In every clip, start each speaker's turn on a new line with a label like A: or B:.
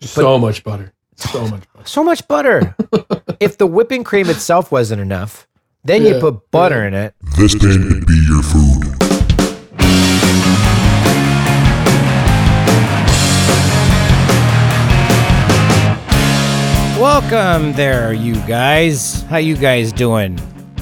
A: so much butter. So much butter.
B: So much butter. if the whipping cream itself wasn't enough, then you put butter in it.
C: This band could be your food.
B: Welcome there, you guys. How you guys doing?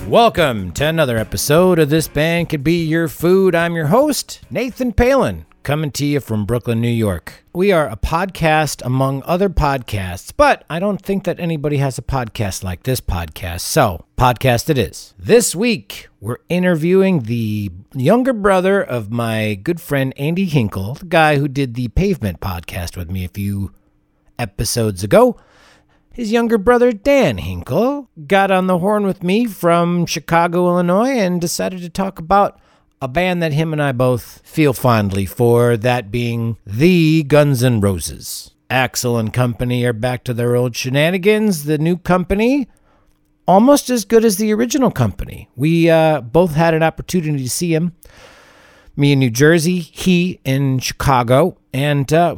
B: Welcome to another episode of This Band Could Be Your Food. I'm your host, Nathan Palin, coming to you from Brooklyn, New York. We are a podcast among other podcasts, but I don't think that anybody has a podcast like this podcast. So, podcast it is. This week, we're interviewing the younger brother of my good friend Andy Hinkle, the guy who did the Pavement podcast with me a few episodes ago. His younger brother, Dan Hinkle, got on the horn with me from Chicago, Illinois, and decided to talk about a band that him and I both feel fondly for, that being the Guns N' Roses. Axl and company are back to their old shenanigans. The new company, almost as good as the original company. We uh, both had an opportunity to see him. Me in New Jersey, he in Chicago, and uh,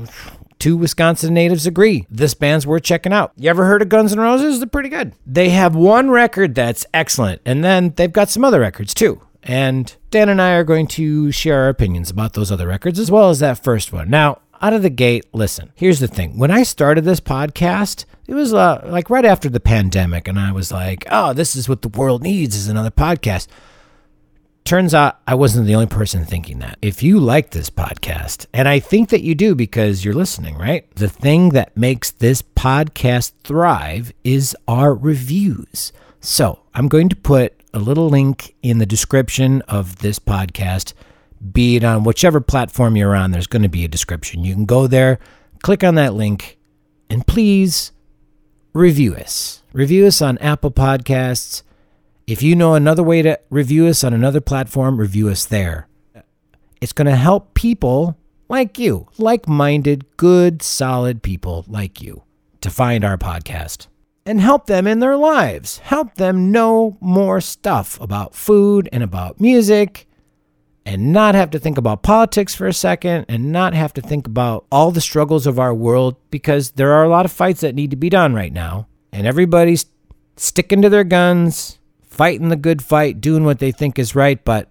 B: two Wisconsin natives agree this band's worth checking out. You ever heard of Guns N' Roses? They're pretty good. They have one record that's excellent, and then they've got some other records too. And Dan and I are going to share our opinions about those other records as well as that first one. Now, out of the gate, listen, here's the thing. When I started this podcast, it was uh, like right after the pandemic, and I was like, oh, this is what the world needs is another podcast. Turns out I wasn't the only person thinking that. If you like this podcast, and I think that you do because you're listening, right? The thing that makes this podcast thrive is our reviews. So I'm going to put a little link in the description of this podcast, be it on whichever platform you're on, there's going to be a description. You can go there, click on that link, and please review us. Review us on Apple Podcasts. If you know another way to review us on another platform, review us there. It's going to help people like you, like minded, good, solid people like you, to find our podcast and help them in their lives. Help them know more stuff about food and about music and not have to think about politics for a second and not have to think about all the struggles of our world because there are a lot of fights that need to be done right now. And everybody's sticking to their guns, fighting the good fight, doing what they think is right. But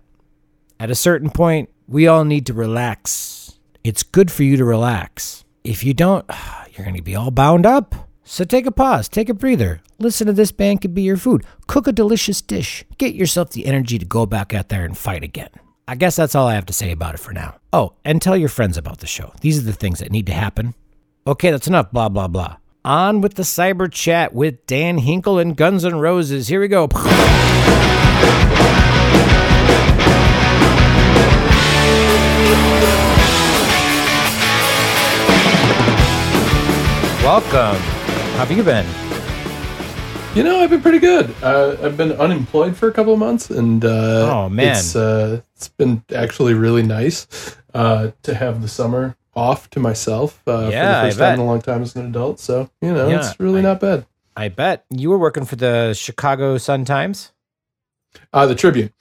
B: at a certain point, we all need to relax. It's good for you to relax. If you don't, you're going to be all bound up. So take a pause, take a breather. Listen to this band could be your food. Cook a delicious dish. Get yourself the energy to go back out there and fight again. I guess that's all I have to say about it for now. Oh, and tell your friends about the show. These are the things that need to happen. Okay, that's enough blah blah blah. On with the cyber chat with Dan Hinkle and Guns N' Roses. Here we go. Welcome. How have you been?
A: You know, I've been pretty good. Uh, I've been unemployed for a couple of months, and uh,
B: Oh, man.
A: it's uh, it's been actually really nice uh, to have the summer off to myself uh,
B: Yeah,
A: for the first time in a long time as an adult. So you know,
B: Yeah,
A: it's really
B: I-
A: not bad.
B: I bet you were working for the Chicago Sun Times.
A: Uh, the Tribune.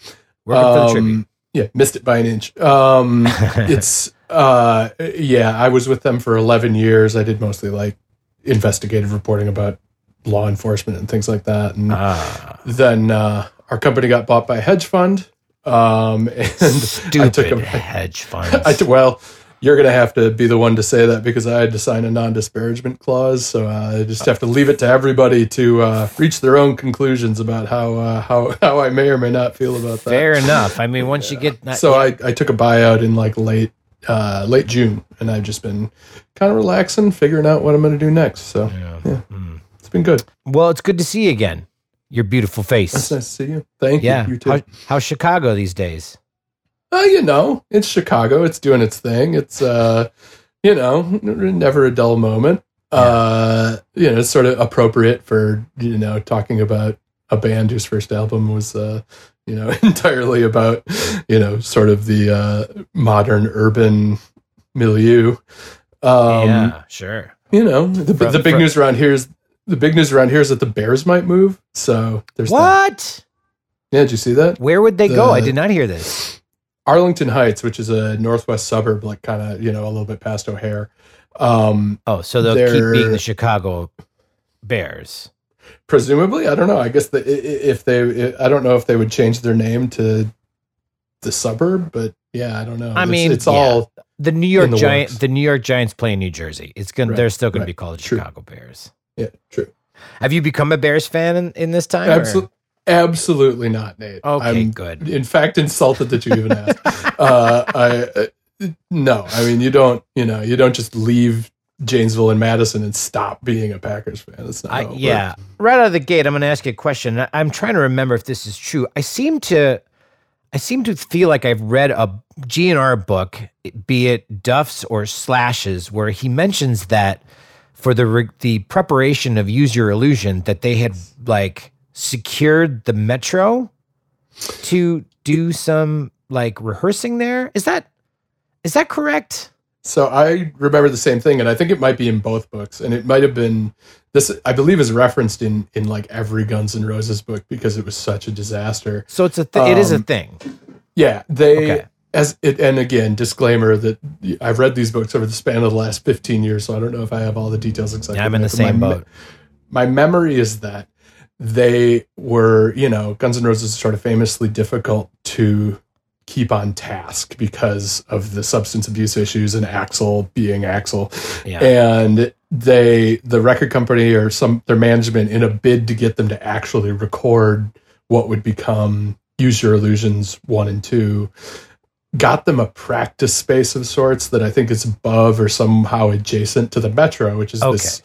B: Working for the
A: Um,
B: Tribune.
A: Yeah, missed it by an inch. Um, it's uh, yeah, I was with them for eleven years. I did mostly like investigative reporting about law enforcement and things like that, and
B: Ah,
A: then uh, our company got bought by a hedge fund. Um, and I
B: stupid
A: took a,
B: hedge funds.
A: I t- well, you're going to have to be the one to say that because I had to sign a non-disparagement clause. So uh, I just have to leave it to everybody to uh, reach their own conclusions about how uh, how how I may or may not feel about that.
B: Fair enough. I mean, once you get that,
A: So I, I took a buyout in like late uh, late June, and I've just been kind of relaxing, figuring out what I'm going to do next. So
B: Yeah. Mm.
A: it's been good.
B: well, it's good to see you again. Your beautiful
A: It's
B: face.
A: nice to see you. Thank
B: Yeah.
A: you. You.
B: How, how's Chicago these days?
A: Uh, you know, it's Chicago. It's doing its thing. It's uh, you know, never a dull moment. Uh, you know, it's sort of appropriate for you know talking about a band whose first album was uh, you know, entirely about you know, sort of the uh, modern urban milieu. Um,
B: yeah, sure.
A: you know, the,
B: From-
A: the big
B: from-
A: news around here is the big news around here is that the Bears might move. So there's that.
B: What?
A: Yeah, did you see that?
B: Where would they go? I did not hear this.
A: Arlington Heights, which is a northwest suburb, like kind of you know a little bit past O'Hare. Um,
B: Oh, so they'll keep being the Chicago Bears.
A: Presumably, I don't know. I guess the, if they, I don't know if they would change their name to the suburb, but yeah, I don't know.
B: I
A: It's-
B: mean,
A: it's
B: yeah.
A: all
B: The New York
A: the
B: Giants,
A: works.
B: the New York Giants play in New Jersey. It's gonna,
A: Right,
B: they're still going
A: right.
B: to be called the
A: True.
B: Chicago Bears.
A: yeah, true.
B: Have you become a Bears fan in, in this time?
A: Absolutely, absolutely not, Nate.
B: Okay,
A: I'm,
B: good.
A: in fact, insulted that you even asked. uh, I uh, no, I mean, you don't, you know, you don't just leave Janesville and Madison and stop being a Packers fan. That's not.
B: I, yeah,
A: works.
B: right out of the gate, I'm going to ask you a question. I'm trying to remember if this is true. I seem to, I seem to feel like I've read a GNR book, be it Duff's or Slash's, where he mentions that for the re- the preparation of Use Your Illusion, that they had like secured the Metro to do some like rehearsing there. Is that is that correct?
A: So I remember the same thing, and I think it might be in both books, and it might have been this. I believe is referenced in in like every Guns N' Roses book because it was such a disaster.
B: So it's a th- it is a
A: Um,
B: thing.
A: Yeah, they
B: Okay.
A: as it, and again, disclaimer that I've read these books over the span of the last fifteen years, so I don't know if I have all the details exactly.
B: Yeah, I'm in the
A: but my
B: same boat.
A: my memory is that they were, you know, Guns N' Roses is sort of famously difficult to keep on task because of the substance abuse issues and Axl being Axl.
B: Yeah.
A: And they the record company or some their management in a bid to get them to actually record what would become Use Your Illusions 1 and 2 got them a practice space of sorts that I think is above or somehow adjacent to the Metro, which is this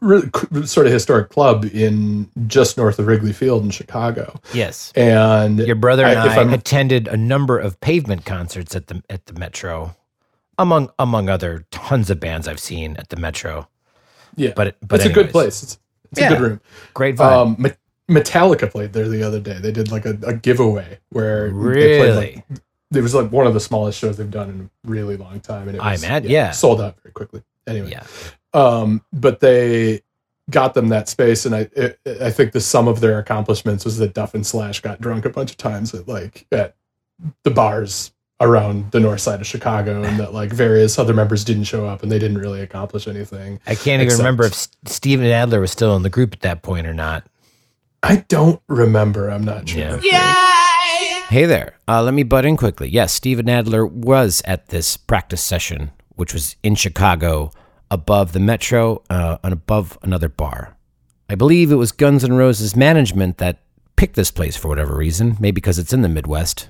A: really sort of historic club in just north of Wrigley Field in Chicago.
B: yes.
A: And
B: Your brother and
A: I-
B: I, attended a number of pavement concerts at the at the Metro, among among other tons of bands I've seen at the Metro.
A: yeah,
B: But but
A: it's a good place. It's, it's
B: Yeah.
A: a good room.
B: Great vibe.
A: Um, Metallica played there the other day. They did like a, a giveaway where they played
B: really?
A: like, it was like one of the smallest shows they've done in a really long time, and it
B: I
A: was,
B: imagine- yeah.
A: sold out very quickly. Anyway,
B: yeah.
A: um, but they got them that space, and I it, I think the sum of their accomplishments was that Duff and Slash got drunk a bunch of times at like at the bars around the north side of Chicago, and that like various other members didn't show up, and they didn't really accomplish anything.
B: I can't even
A: Except-
B: remember if S- Steven Adler was still in the group at that point or not.
A: I don't remember. I'm not sure.
B: Yeah. Hey there. Uh, let me butt in quickly. Yes, Steven Adler was at this practice session, which was in Chicago, above the Metro uh, and above another bar. I believe it was Guns N' Roses management that picked this place for whatever reason, maybe because it's in the Midwest,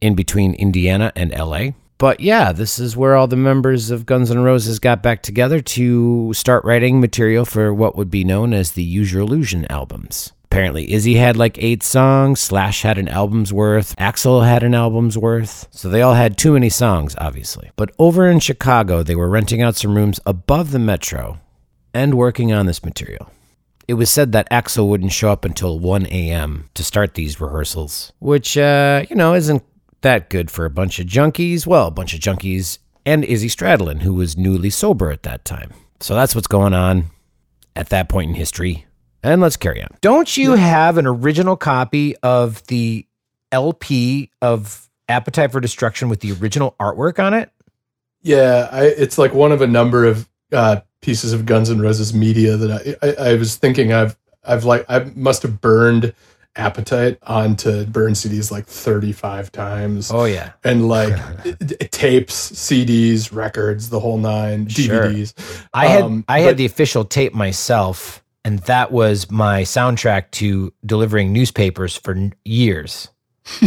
B: in between Indiana and LA. But yeah, this is where all the members of Guns N' Roses got back together to start writing material for what would be known as the Use Your Illusion albums. Apparently, Izzy had like eight songs, Slash had an album's worth, Axl had an album's worth. So they all had too many songs, obviously. But over in Chicago, they were renting out some rooms above the metro and working on this material. It was said that Axl wouldn't show up until 1 a.m. to start these rehearsals, which, uh, you know, isn't that good for a bunch of junkies. Well, a bunch of junkies and Izzy Stradlin, who was newly sober at that time. So that's what's going on at that point in history. And let's carry on. Don't you have an original copy of the LP of Appetite for Destruction with the original artwork on it?
A: Yeah, I, it's like one of a number of uh, pieces of Guns N' Roses media that I, I, I was thinking I've I've like I must have burned Appetite onto burn CDs like thirty five times,
B: Oh, yeah.
A: and like tapes, CDs, records, the whole nine,
B: Sure.
A: DVDs.
B: I had
A: Um,
B: I had
A: but-
B: the official tape myself, and that was my soundtrack to delivering newspapers for n- years.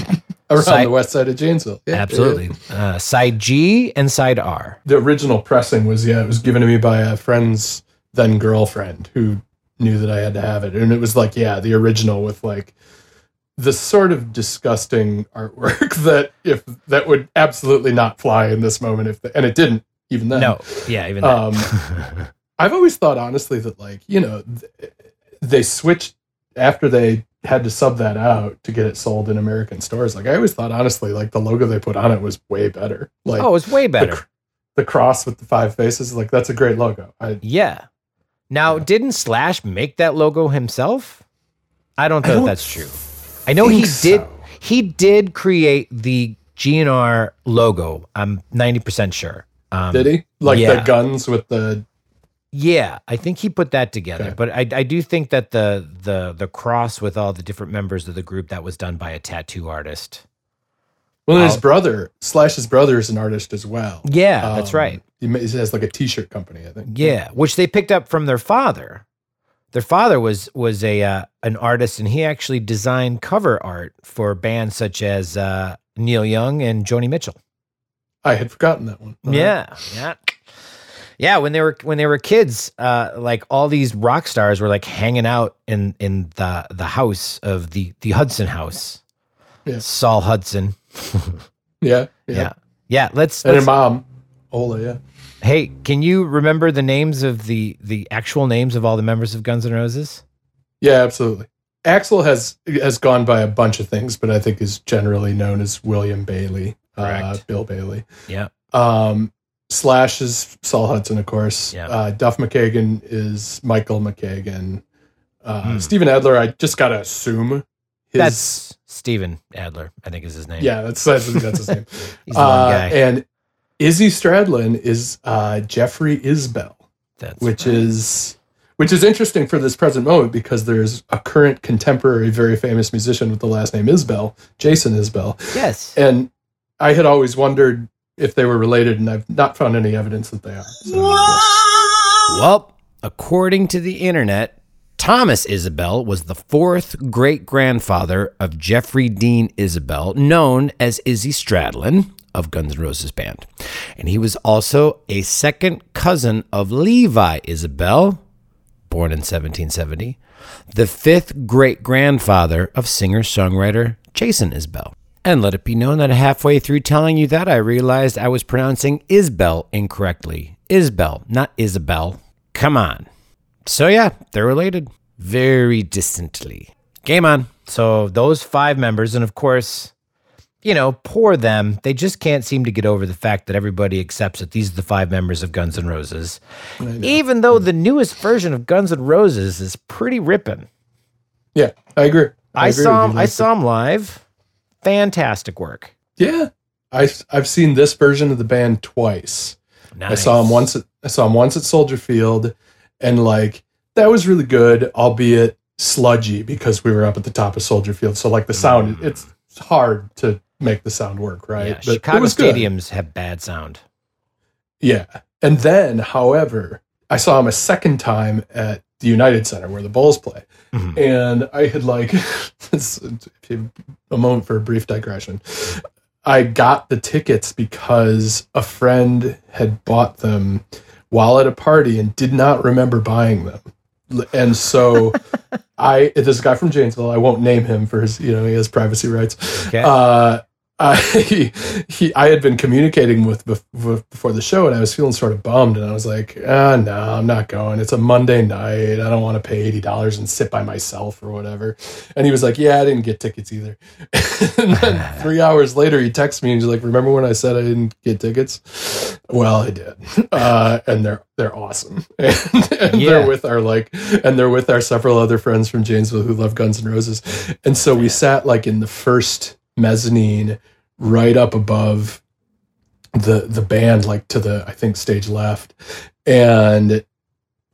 A: around
B: Side-
A: the west side of Janesville. Yeah,
B: Absolutely, uh, side G and side R.
A: the original pressing was yeah, it was given to me by a friend's then girlfriend who knew that I had to have it, and it was like yeah, the original with like the sort of disgusting artwork that if that would absolutely not fly in this moment if the, and it didn't even then.
B: No, yeah, even that.
A: Um, I've always thought honestly that like you know th- they switched after they had to sub that out to get it sold in American stores. Like I always thought honestly like the logo they put on it was way better. Like
B: oh, it's way
A: the,
B: better.
A: cr- the cross with the five faces, like that's a great logo. I
B: Yeah. Now,
A: Yeah.
B: didn't Slash make that logo himself? I don't know
A: I
B: if that's true. I know he
A: think
B: did.
A: so.
B: He did create the GNR logo. I'm 90% sure. Um,
A: Did he? Like
B: yeah.
A: the guns with the
B: Yeah, I think he put that together.
A: Okay.
B: But I, I do think that the the the cross with all the different members of the group that was done by a tattoo artist.
A: well, and his brother Slash's brother is an artist as well.
B: Yeah, that's
A: Um,
B: right.
A: He has like a T-shirt company, I think.
B: Yeah, which they picked up from their father. Their father was was a uh, an artist, and he actually designed cover art for bands such as uh, Neil Young and Joni Mitchell.
A: I had forgotten that one. Uh,
B: Yeah, yeah, yeah. When they were when they were kids, uh, like all these rock stars were like hanging out in in the the house of the the Hudson house.
A: Yeah.
B: Saul Hudson.
A: yeah,
B: Yeah,
A: yeah.
B: yeah. let's.
A: And her
B: let's
A: mom, Ola. Yeah.
B: hey, can you remember the names of the the actual names of all the members of Guns N' Roses?
A: Yeah, absolutely. Axl has has gone by a bunch of things, but I think is generally known as William Bailey, uh. Bill Bailey.
B: Yeah.
A: Um, Slash is Saul Hudson, of course.
B: Yeah.
A: Uh, Duff McKagan is Michael McKagan. Uh,
B: Hmm.
A: Steven Adler, I just gotta assume his.
B: That's Steven Adler, I think is his name.
A: yeah, that's that's, that's his name.
B: He's the
A: Uh,
B: guy.
A: and Izzy Stradlin is uh, Jeffrey Isbell.
B: That's
A: which
B: right.
A: is which is interesting for this present moment because there's a current contemporary very famous musician with the last name Isbell, Jason Isbell.
B: yes.
A: And I had always wondered if they were related and I've not found any evidence that they are. So, yes.
B: Well, according to the internet, Thomas Isabel was the fourth great grandfather of Jeffrey Dean Isabel, known as Izzy Stradlin of Guns N' Roses band. And he was also a second cousin of Levi Isabel, born in 1770, the fifth great grandfather of singer songwriter Jason Isbell. And let it be known that halfway through telling you that, I realized I was pronouncing Isbell incorrectly. Isbell, not Isabel. Come on. So, yeah, they're related very distantly. Game on. So, those five members, and of course, you know, poor them. They just can't seem to get over the fact that everybody accepts that these are the five members of Guns N' Roses. Even though the newest version of Guns N' Roses is pretty ripping.
A: Yeah, I agree.
B: I,
A: agree
B: saw him. I saw him live. Fantastic work.
A: Yeah. I I've seen this version of the band twice. I saw him once. At, I saw him once at Soldier Field, and like that was really good, albeit sludgy because we were up at the top of Soldier Field. So like the sound, mm. it's hard to make the sound work, right?
B: Yeah,
A: But
B: Chicago
A: was good.
B: stadiums have bad sound.
A: Yeah, and then, however, I saw him a second time at the United Center where the Bulls play,
B: Mhm.
A: and I had like a moment for a brief digression. I got the tickets because a friend had bought them while at a party and did not remember buying them. And so I this guy from Janesville, I won't name him for his, you know, he has privacy rights.
B: Okay.
A: Uh I, he, he, I had been communicating with, before the show, and I was feeling sort of bummed. And I was like, "Ah, no, I'm not going. It's a Monday night. I don't want to pay eighty dollars and sit by myself or whatever." And he was like, "Yeah, I didn't get tickets either." and then three hours later, he texts me and he's like, "Remember when I said I didn't get tickets? Well, I did, uh, and they're they're awesome, and, and
B: Yeah.
A: they're with our like, and they're with our several other friends from Janesville who love Guns N' Roses, and so we sat like in the first mezzanine, right up above the the band, like to the I think stage left, and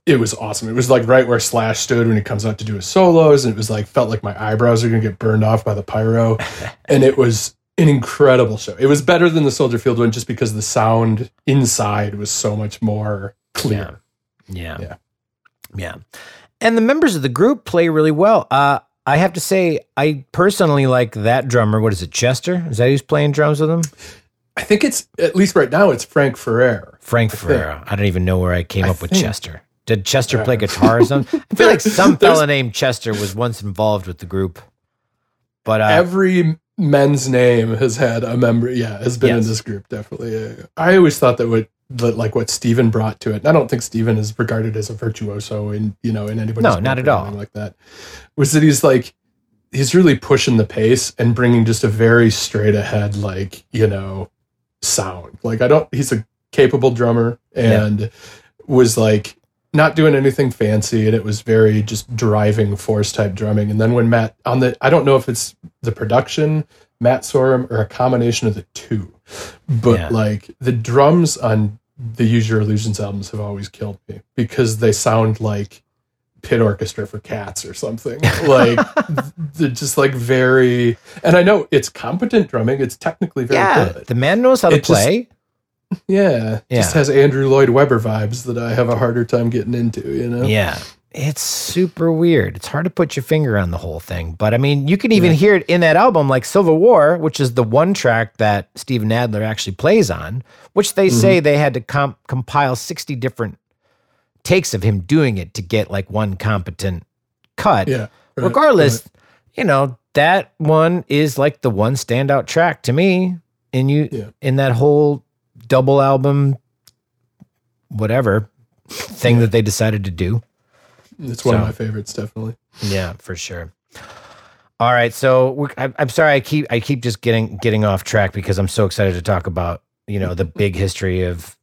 A: it was awesome. It was like right where Slash stood when he comes out to do his solos, and it was like felt like my eyebrows are gonna get burned off by the pyro, and it was an incredible show. It was better than the Soldier Field one just because the sound inside was so much more clear.
B: Yeah.
A: Yeah.
B: Yeah. And the members of the group play really well. Uh, I have to say, I personally like that drummer. What is it, Chester? Is that who's playing drums with him?
A: I think it's at least right now it's Frank Ferrer.
B: Frank
A: think.
B: I don't even know where I came
A: I
B: up with. Chester. Did Chester play guitar or something? I feel like some fella named Chester was once involved with the group. But uh,
A: Every men's name has had a member. Yeah, has been
B: Yes.
A: in this group. Definitely. I always thought that what that like what Steven brought to it. And I don't think Steven is regarded as a virtuoso in you know in anybody's
B: No, not at all.
A: like that. Was that he's like he's really pushing the pace and bringing just a very straight ahead like you know sound. Like I don't. He's a capable drummer and was like not doing anything fancy and it was very just driving force type drumming and then when matt on the i don't know if it's the production matt sorum or a combination of the two but
B: Yeah.
A: like the drums on the Use Your Illusions albums have always killed me because they sound like pit orchestra for cats or something. Like they're just like very and I know it's competent drumming, it's technically very
B: yeah,
A: good.
B: the man knows how to
A: It just-
B: play.
A: Yeah. Just has Andrew Lloyd Webber vibes that I have a harder time getting into, you know?
B: Yeah. It's super weird. It's hard to put your finger on the whole thing. But I mean, you can even hear it in that album, like Civil War, which is the one track that Steven Adler actually plays on, which they mm-hmm. say they had to comp- compile 60 different takes of him doing it to get like one competent cut.
A: Yeah. right,
B: Regardless,
A: right.
B: you know, that one is like the one standout track to me in you
A: Yeah.
B: in that whole double album whatever thing that they decided to do.
A: It's one
B: So-
A: of my favorites, definitely.
B: Yeah, for sure. All right, so I, I'm sorry I keep I keep just getting getting off track because I'm so excited to talk about you know the big history of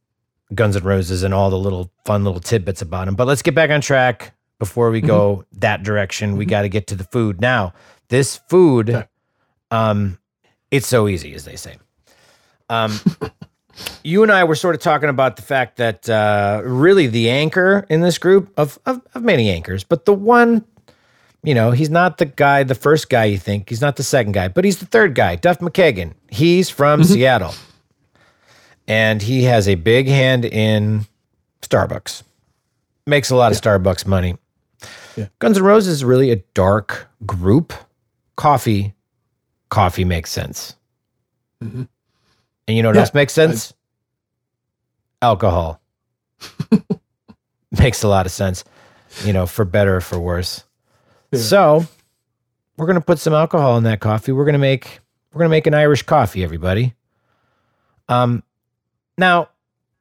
B: Guns N' Roses and all the little fun little tidbits about them. But let's get back on track before we go that direction. We got to get to the food now. This food,
A: Okay.
B: um, it's so easy as they say. Um, you and I were sort of talking about the fact that uh, really the anchor in this group of, of of many anchors, but the one, you know, he's not the guy, the first guy you think. He's not the second guy, but he's the third guy, Duff McKagan. He's from Seattle, and he has a big hand in Starbucks. Makes a lot of Starbucks money.
A: Yeah.
B: Guns N' Roses is really a dark group. Coffee, coffee makes sense.
A: Mhm.
B: And you know what
A: Yeah,
B: else makes sense? Alcohol. makes a lot of sense, you know, for better or for worse.
A: Yeah.
B: So we're gonna put some alcohol in that coffee. We're gonna make we're gonna make an Irish coffee, everybody. Um, now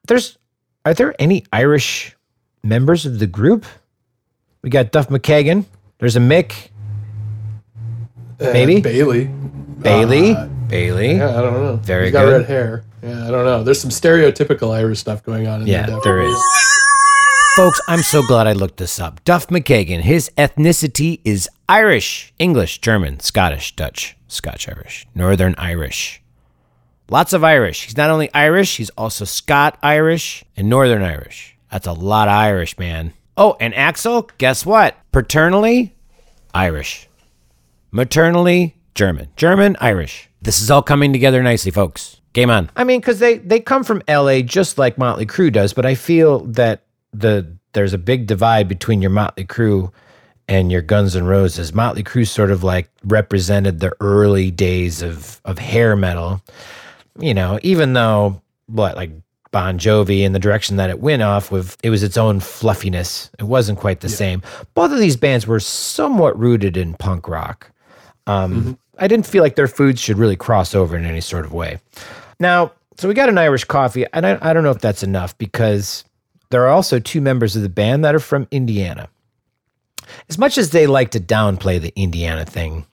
B: there's are there any Irish members of the group? We got Duff McKagan. There's a Mick
A: Uh,
B: Maybe?
A: Bailey.
B: Bailey.
A: Uh,
B: Bailey.
A: yeah, I don't know.
B: Very
A: He's got
B: good.
A: red hair. Yeah, I don't know. There's some stereotypical Irish stuff going on in
B: Yeah,
A: there.
B: there is. Folks, I'm so glad I looked this up. Duff McKagan, his ethnicity is Irish, English, German, Scottish, Dutch, Scotch Irish, Northern Irish. Lots of Irish. He's not only Irish, he's also Scot Irish and Northern Irish. That's a lot of Irish, man. Oh, and Axl, guess what? Paternally, Irish. Maternally, German. German, Irish. This is all coming together nicely, folks. Game on. I mean, because they they come from L.A. just like Motley Crue does, but I feel that the there's a big divide between your Motley Crue and your Guns N' Roses. Motley Crue sort of like represented the early days of of hair metal. You know, even though what like Bon Jovi and the direction that it went off with it was its own fluffiness. It wasn't quite the same. Both of these bands were somewhat rooted in punk rock. Um, I didn't feel like their foods should really cross over in any sort of way. Now, so we got an Irish coffee, and I, I don't know if that's enough because there are also two members of the band that are from Indiana. As much as they like to downplay the Indiana thing,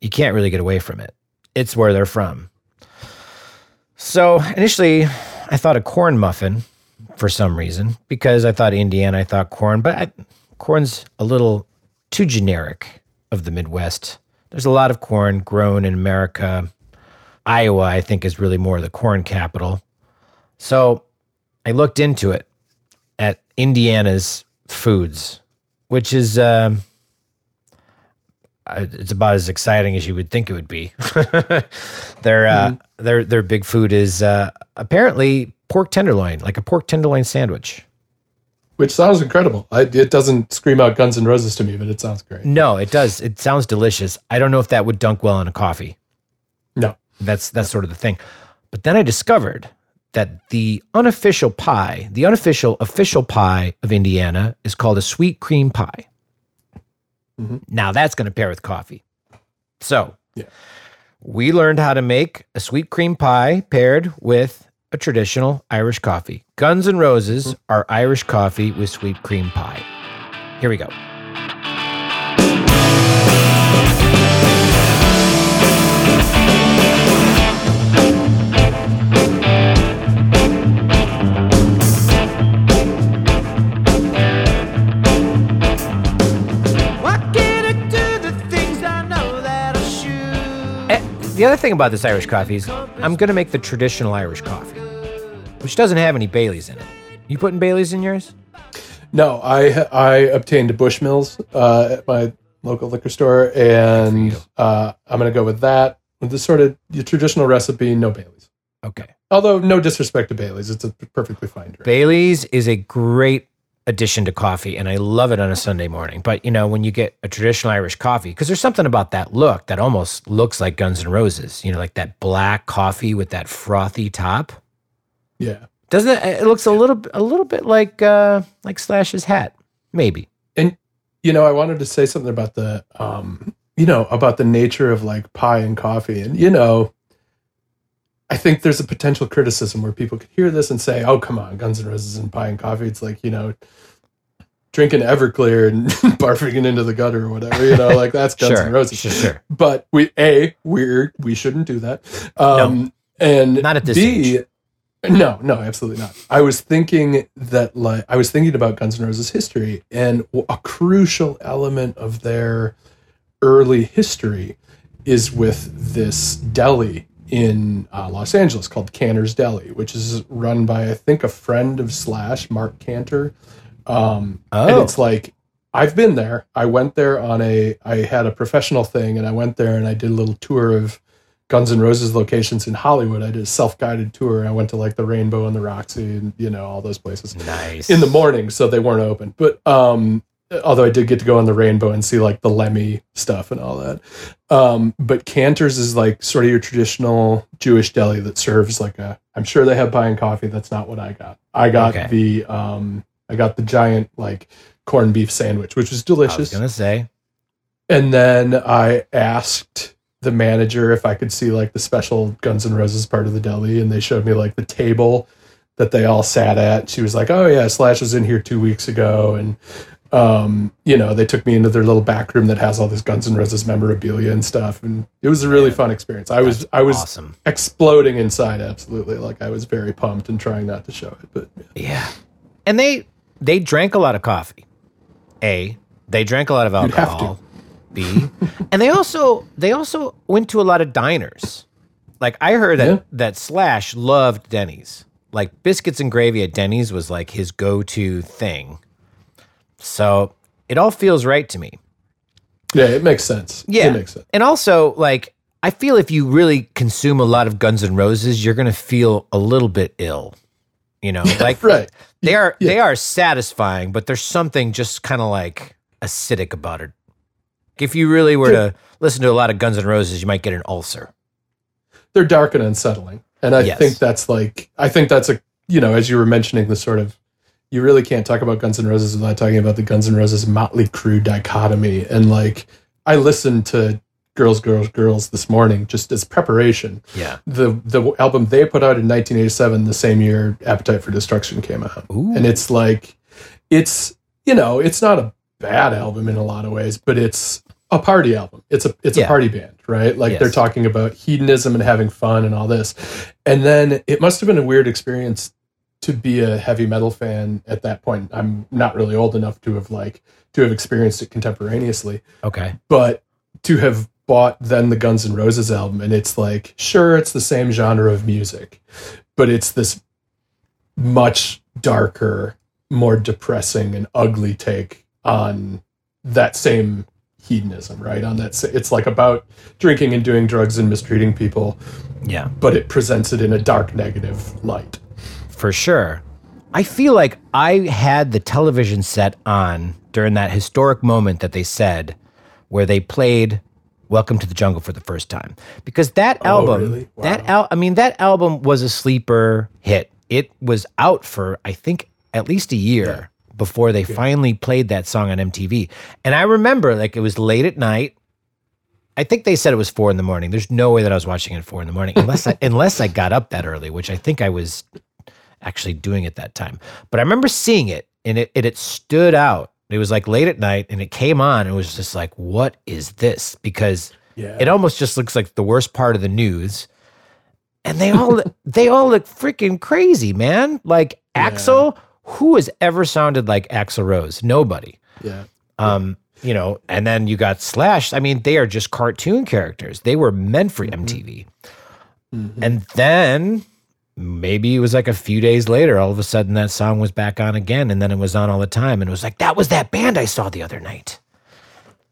B: you can't really get away from it. It's where they're from. So initially, I thought a corn muffin for some reason because I thought Indiana, I thought corn, but I, corn's a little too generic of the Midwest. There's a lot of corn grown in America. Iowa, I think, is really more the corn capital. So I looked into it at Indiana's foods, which is um, uh, it's about as exciting as you would think it would be. their uh, their their big food is uh, apparently pork tenderloin, like a pork tenderloin sandwich.
A: Which sounds incredible. I, it doesn't scream out Guns N' Roses to me, but it sounds great.
B: No, it does. It sounds delicious. I don't know if that would dunk well in a coffee.
A: No.
B: That's that's sort of the thing. But then I discovered that the unofficial pie, the unofficial official pie of Indiana is called a sweet cream pie.
A: Mhm.
B: Now that's going to pair with coffee. So,
A: Yeah.
B: we learned how to make a sweet cream pie paired with a traditional Irish coffee. Guns N' Roses are Irish coffee with sweet cream pie. Here we go. Eh, The other thing about this Irish coffee is I'm going to make the traditional Irish coffee. Which doesn't have any Baileys in it. You putting Baileys in yours?
A: No, I I obtained Bushmills uh, at my local liquor store, and uh, I'm gonna go with that. With the sort of the traditional recipe, no Baileys.
B: Okay.
A: Although no disrespect to Baileys, it's a perfectly fine drink.
B: Bailey's is a great addition to coffee, and I love it on a Sunday morning. But you know, when you get a traditional Irish coffee, because there's something about that look that almost looks like Guns N' Roses. You know, like that black coffee with that frothy top.
A: Yeah,
B: Doesn't it? It looks a little, a little bit like uh like Slash's hat, maybe.
A: And you know, I wanted to say something about the, um, you know, about the nature of like pie and coffee, and you know, I think there's a potential criticism where people could hear this and say, "Oh, come on, Guns N' Roses and pie and coffee." It's like you know, drinking Everclear and barfing it into the gutter or whatever. You know, like that's Guns
B: sure,
A: N' Roses.
B: sure, sure.
A: But we a we're we shouldn't do that. Um, and
B: Not at this
A: B,
B: age.
A: No, no, absolutely not. I was thinking that like I was thinking about Guns N' Roses history and a crucial element of their early history is with this deli in uh, Los Angeles called Canter's Deli, which is run by I think a friend of Slash, Marc Canter. Um, and
B: Oh.
A: it's like I've been there. I went there on a I had a professional thing and I went there and I did a little tour of Guns N' Roses locations in Hollywood. I did a self-guided tour. I went to like the Rainbow and the Roxy and you know all those places
B: Nice.
A: in the morning, so they weren't open. But um, although I did get to go on the Rainbow and see like the Lemmy stuff and all that. Um, but Canter's is like sort of your traditional Jewish deli that serves like a. I'm sure they have pie and coffee. That's not what I got. I got
B: Okay.
A: the um, I got the giant like corned beef sandwich, which was
B: I was
A: delicious.
B: gonna say.
A: And then I asked the manager if I could see like the special Guns N' Roses part of the deli, and they showed me like the table that they all sat at. She was like, "Oh yeah, Slash was in here two weeks ago," and um, you know, they took me into their little back room that has all this Guns N' Roses memorabilia and stuff, and it was a really fun experience. I was I was
B: awesome.
A: exploding inside, absolutely. Like I was very pumped and trying not to show it, but
B: Yeah. And they they drank a lot of coffee. A, they drank a lot of
A: You'd have to.
B: alcohol. B, and they also they also went to a lot of diners. Like I heard that
A: Yeah.
B: that Slash loved Denny's. Like biscuits and gravy at Denny's was like his go-to thing. So it all feels right to me.
A: yeah, it makes sense.
B: Yeah.
A: it makes sense.
B: And also, like, I feel if you really consume a lot of Guns N' Roses, you're gonna feel a little bit ill. You know, like
A: Right.
B: they are
A: Yeah.
B: they are satisfying, but there's something just kind of like acidic about it. If you really were to listen to a lot of Guns N' Roses, you might get an ulcer.
A: they're dark and unsettling. And I
B: Yes.
A: think that's like I think that's a you know, as you were mentioning the sort of you really can't talk about Guns N' Roses without talking about the Guns N' Roses Motley Crue dichotomy. And like I listened to Girls, Girls, Girls this morning just as preparation.
B: Yeah.
A: The the album they put out in 1987, the same year Appetite for Destruction came out.
B: Ooh.
A: And it's like it's you know, it's not a bad album in a lot of ways, but it's a party album. It's a it's
B: Yeah.
A: a party band, right? Like
B: Yes.
A: they're talking about hedonism and having fun and all this. And then it must have been a weird experience to be a heavy metal fan at that point. I'm not really old enough to have like to have experienced it contemporaneously,
B: Okay.
A: but to have bought then the Guns N' Roses album and it's like sure it's the same genre of music, but it's this much darker, more depressing and ugly take on that same hedonism, right? On that, it's like about drinking and doing drugs and mistreating people,
B: Yeah.
A: but it presents it in a dark, negative light.
B: For sure. I feel like I had the television set on during that historic moment that they said where they played Welcome to the Jungle for the first time. Because that oh, album,
A: really?
B: that al- I mean that album was a sleeper hit. It was out for I think at least a year before they finally played that song on MTV. And I remember like it was late at night. I think they said it was four in the morning. There's no way that I was watching it at four in the morning unless I, unless I got up that early, which I think I was actually doing it that time. But I remember seeing it and it, it, it stood out. It was like late at night and it came on. And it was just like, what is this? Because
A: Yeah.
B: it almost just looks like the worst part of the news. And they all they all look freaking crazy, man. Like Axl, who has ever sounded like Axl Rose? Nobody.
A: yeah.
B: Um, you know, and then you got Slash. I mean, they are just cartoon characters. They were meant for MTV.
A: Mhm.
B: And then maybe it was like a few days later, all of a sudden that song was back on again, and then it was on all the time, and it was like that was that band I saw the other night.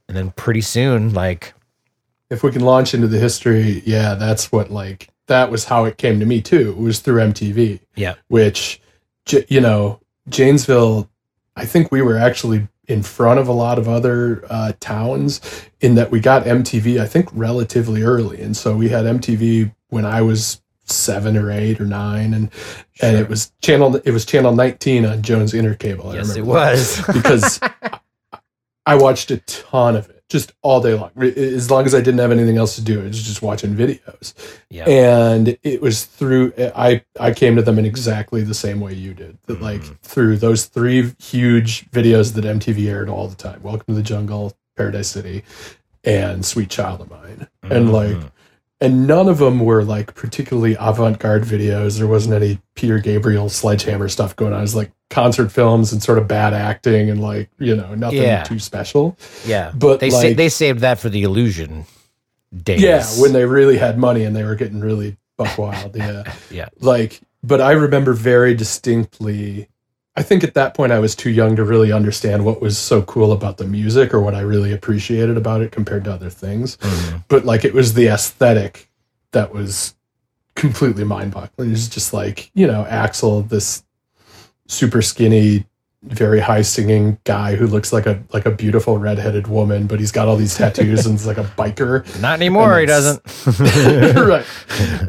B: And then pretty soon, like
A: if we can launch into the history, yeah, that's what like that was how it came to me too. It was through MTV,
B: yeah,
A: which you know Janesville. I think we were actually in front of a lot of other uh, towns in that we got MTV. I think relatively early, and so we had MTV when I was seven or eight or nine, and and it was channel it was channel nineteen on Jones Intercable. I
B: yes, it
A: remember
B: was.
A: because I watched a ton of it just all day long. As long as I didn't have anything else to do, I was just watching videos.
B: yeah,
A: And it was through I I came to them in exactly the same way you did. That like
B: Mhm.
A: through those three huge videos that MTV aired all the time. Welcome to the Jungle, Paradise City, and Sweet Child o' Mine. And like
B: Mhm.
A: And none of them were like particularly avant-garde videos. There wasn't any Peter Gabriel sledgehammer stuff going on. It was like concert films and sort of bad acting and like you know nothing
B: Yeah.
A: too special.
B: yeah,
A: But
B: they sa- they saved that for the illusion days.
A: yeah, when they really had money and they were getting really buck wild. Yeah,
B: yeah,
A: like but I remember very distinctly. I think at that point I was too young to really understand what was so cool about the music or what I really appreciated about it compared to other things.
B: Mhm.
A: but like it was the aesthetic that was completely mind-boggling. It was just like you know Axl, this super skinny, very high singing guy who looks like a like a beautiful redheaded woman, but he's got all these tattoos and is like a biker.
B: not anymore. He doesn't.
A: right.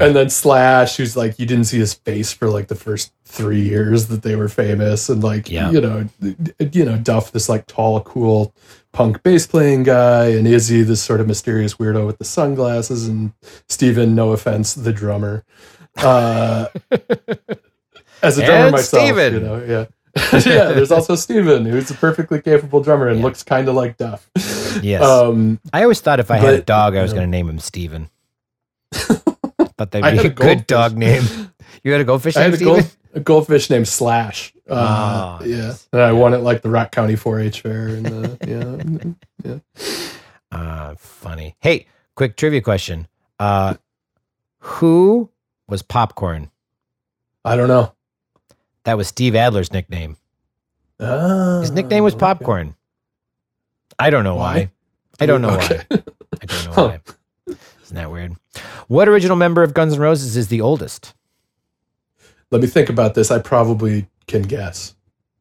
A: And then Slash, who's like you didn't see his face for like the first three years that they were famous, and like
B: Yeah.
A: you know, you know Duff, this like tall, cool punk bass playing guy, and Izzy, this sort of mysterious weirdo with the sunglasses, and Steven, no offense, the drummer. Uh, as a drummer
B: And
A: myself,
B: Steven.
A: you know, yeah. yeah, there's also Steven, who's a perfectly capable drummer and
B: Yeah.
A: looks kind of like Duff.
B: Yes.
A: Um,
B: I always thought if I had a dog, I was going to name him Steven. thought that'd be a
A: a
B: good dog name. You had a goldfish
A: I
B: named
A: had a, gold, a goldfish named Slash. Uh,
B: Ah,
A: yeah,
B: yes.
A: and I won it like the Rock County 4-H fair. And the, yeah,
B: Uh, funny. Hey, quick trivia question. Uh, who was Popcorn?
A: I don't know.
B: That was Steve Adler's nickname.
A: Ah,
B: His nickname was
A: okay.
B: Popcorn. I don't know why.
A: Why?
B: I don't know
A: Okay.
B: why. I don't know why. Isn't that weird? What original member of Guns N' Roses is the oldest?
A: Let me think about this. I probably can guess.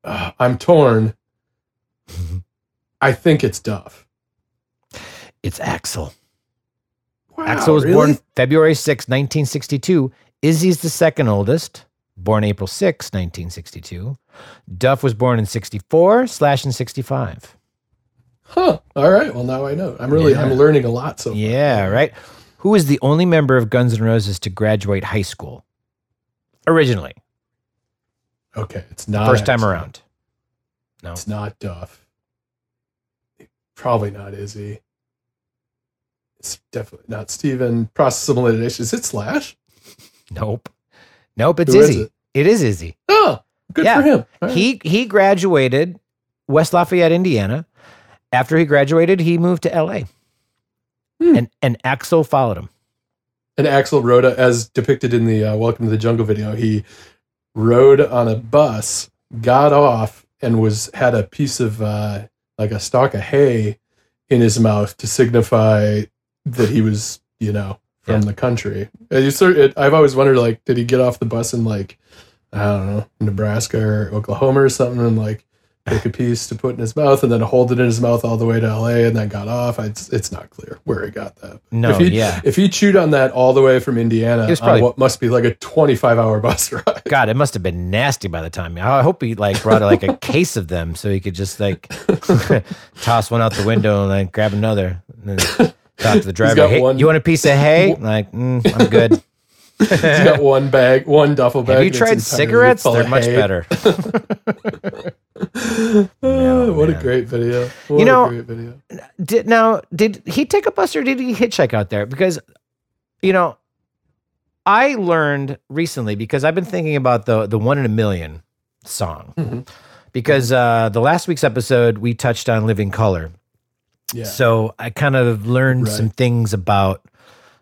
A: Uh, I'm torn. I think it's Duff.
B: It's Axl.
A: Wow,
B: Axl was
A: really?
B: born February 6, 1962. Izzy's the second oldest, born April 6, 1962. Duff was born in 64, Slash in 65.
A: Huh. All right. Well, now I know. I'm really
B: Yeah.
A: I'm learning a lot so far.
B: Yeah, right. Who is the only member of Guns N' Roses to graduate high school? Originally,
A: Okay. It's not
B: first time around. No.
A: It's not Duff. Probably not Izzy. It's definitely not Steven. Process of elimination. Is it Slash?
B: Nope. Nope, it's
A: Who is
B: Izzy.
A: it?
B: it is Izzy.
A: Oh, good
B: Yeah.
A: for him. Right.
B: He he graduated West Lafayette, Indiana. After he graduated, he moved to LA.
A: Hmm.
B: And and Axl followed him.
A: and Axl rode as depicted in the uh, Welcome to the Jungle video. He rode on a bus, got off, and was had a piece of uh, like a stalk of hay in his mouth to signify that he was, you know, from
B: Yeah.
A: the country. And you sort it, I've always wondered, like, did he get off the bus in like I don't know Nebraska or Oklahoma or something, and like take a piece to put in his mouth and then hold it in his mouth all the way to LA and then got off. It's it's not clear where he got that.
B: No,
A: if he,
B: yeah.
A: if he chewed on that all the way from Indiana
B: He was
A: on
B: probably-
A: what must be like a 25 hour bus ride.
B: God, it must have been nasty by the time. I hope he like brought like a case of them so he could just like toss one out the window and like grab another. Talk to the driver. Hey,
A: one-
B: you want a piece of hay? Like, mm, I'm good.
A: He's got one bag, one duffel bag.
B: Have you tried cigarettes? They're much
A: hay.
B: better.
A: Ah, what
B: man.
A: a great video. What
B: You know-
A: a great video.
B: Did now did he take a bus or did he hitchhike out there? Because you know, I learned recently because I've been thinking about the the one in a million song.
A: Mhm.
B: Because uh, the last week's episode we touched on living color.
A: Yeah.
B: So I kind of learned
A: Right.
B: some things about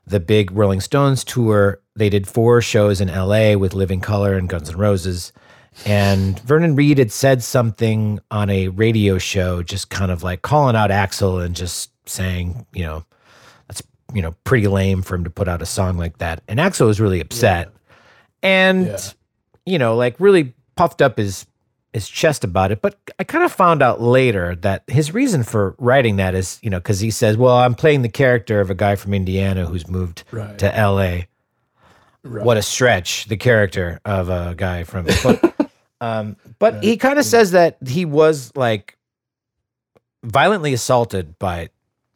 B: the big Rolling Stones tour, they did four shows in LA with Living Colour and Guns N' Roses. And Vernon Reid had said something on a radio show, just kind of like calling out Axl and just saying, you know, that's, you know, pretty lame for him to put out a song like that. And Axl was really upset. And,
A: Yeah.
B: you know, like really puffed up his his chest about it. But I kind of found out later that his reason for writing that is, you know, because he says, "Well, I'm playing the character of a guy from Indiana who's moved
A: Right.
B: to L.A."
A: Right.
B: What a stretch! The character of a guy from, but, um, but he kind of says that he was like violently assaulted by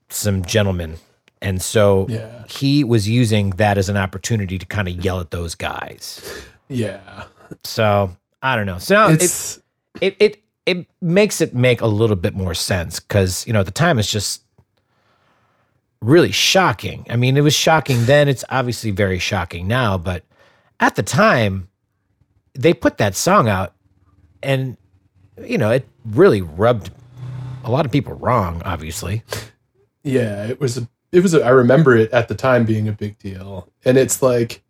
B: some gentlemen, and so
A: Yeah.
B: he was using that as an opportunity to kind of yell at those guys.
A: Yeah.
B: So I don't know. So now it,
A: It's
B: it it it makes it make a little bit more sense because you know at the time it's just really shocking. I mean, it was shocking then. It's obviously very shocking now, but at the time, they put that song out, and you know it really rubbed a lot of people wrong. Obviously,
A: yeah, it was a, it was a, I remember it at the time being a big deal. And it's like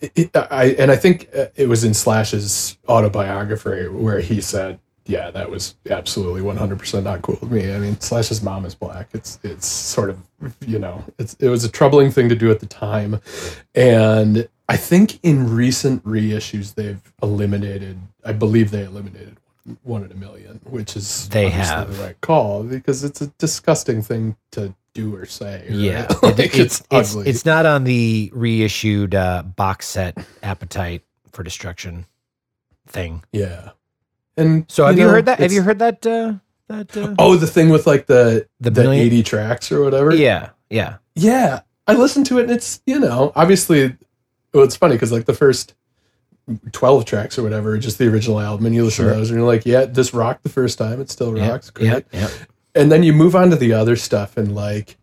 A: it, I and I think uh, it was in Slash's autobiography where he said, "Yeah, that was absolutely 100% not cool with me." I mean, Slash's mom is black. It's it's sort of, you know, it's it was a troubling thing to do at the time. And I think in recent reissues they've eliminated I believe they eliminated one in a million, which is
B: They have.
A: the right call because it's a disgusting thing to do or say. right?
B: yeah,
A: Like,
B: It- it's it's
A: ugly.
B: it's not on the reissued uh, box set Appetite for Destruction thing.
A: yeah. And
B: So have you,
A: know,
B: heard that? Have you heard that? Uh, that uh,
A: Oh, the thing with like the
B: The
A: the, eighty tracks or whatever.
B: yeah, yeah.
A: yeah. I listened to it, and it's you know obviously, well, it's funny because like the first twelve tracks or whatever, just the original album, and you listen
B: Sure.
A: to those, and you're like, yeah, this rocked the first time, it still rocks, great.
B: yeah, yeah.
A: And then you move on to the other stuff and like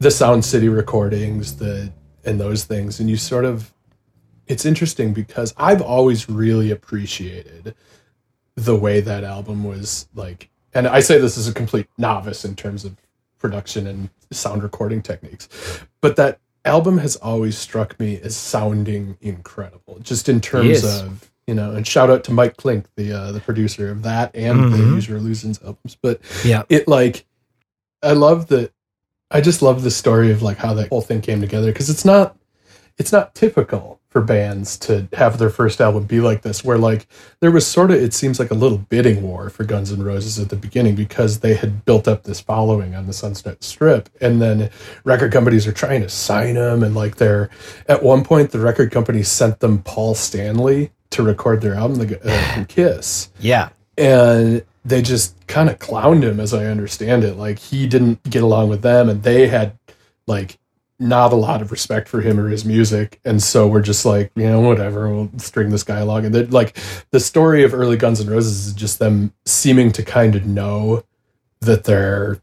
A: the Sound City recordings, the and those things, and you sort of it's interesting because I've always really appreciated the way that album was like and I say this as a complete novice in terms of production and sound recording techniques, but that album has always struck me as sounding incredible, just in terms of you know. And shout out to Mike Clink, the uh, the producer of that and the
B: Mhm.
A: Use Your Illusions albums. But
B: Yeah.
A: it like I love the I just love the story of like how that whole thing came together because it's not it's not typical for bands to have their first album be like this where like there was sort of it seems like a little bidding war for Guns N' Roses at the beginning because they had built up this following on the Sunset Strip and then record companies are trying to sign them and like they're at one point the record company sent them Paul Stanley to record their album the, uh, from Kiss.
B: Yeah.
A: and they just kind of clowned him as i understand it. Like he didn't get along with them and they had like not a lot of respect for him or his music. And so we're just like you know whatever we'll string this guy along. And then like the story of early guns N' roses is just them seeming to kind of know that they're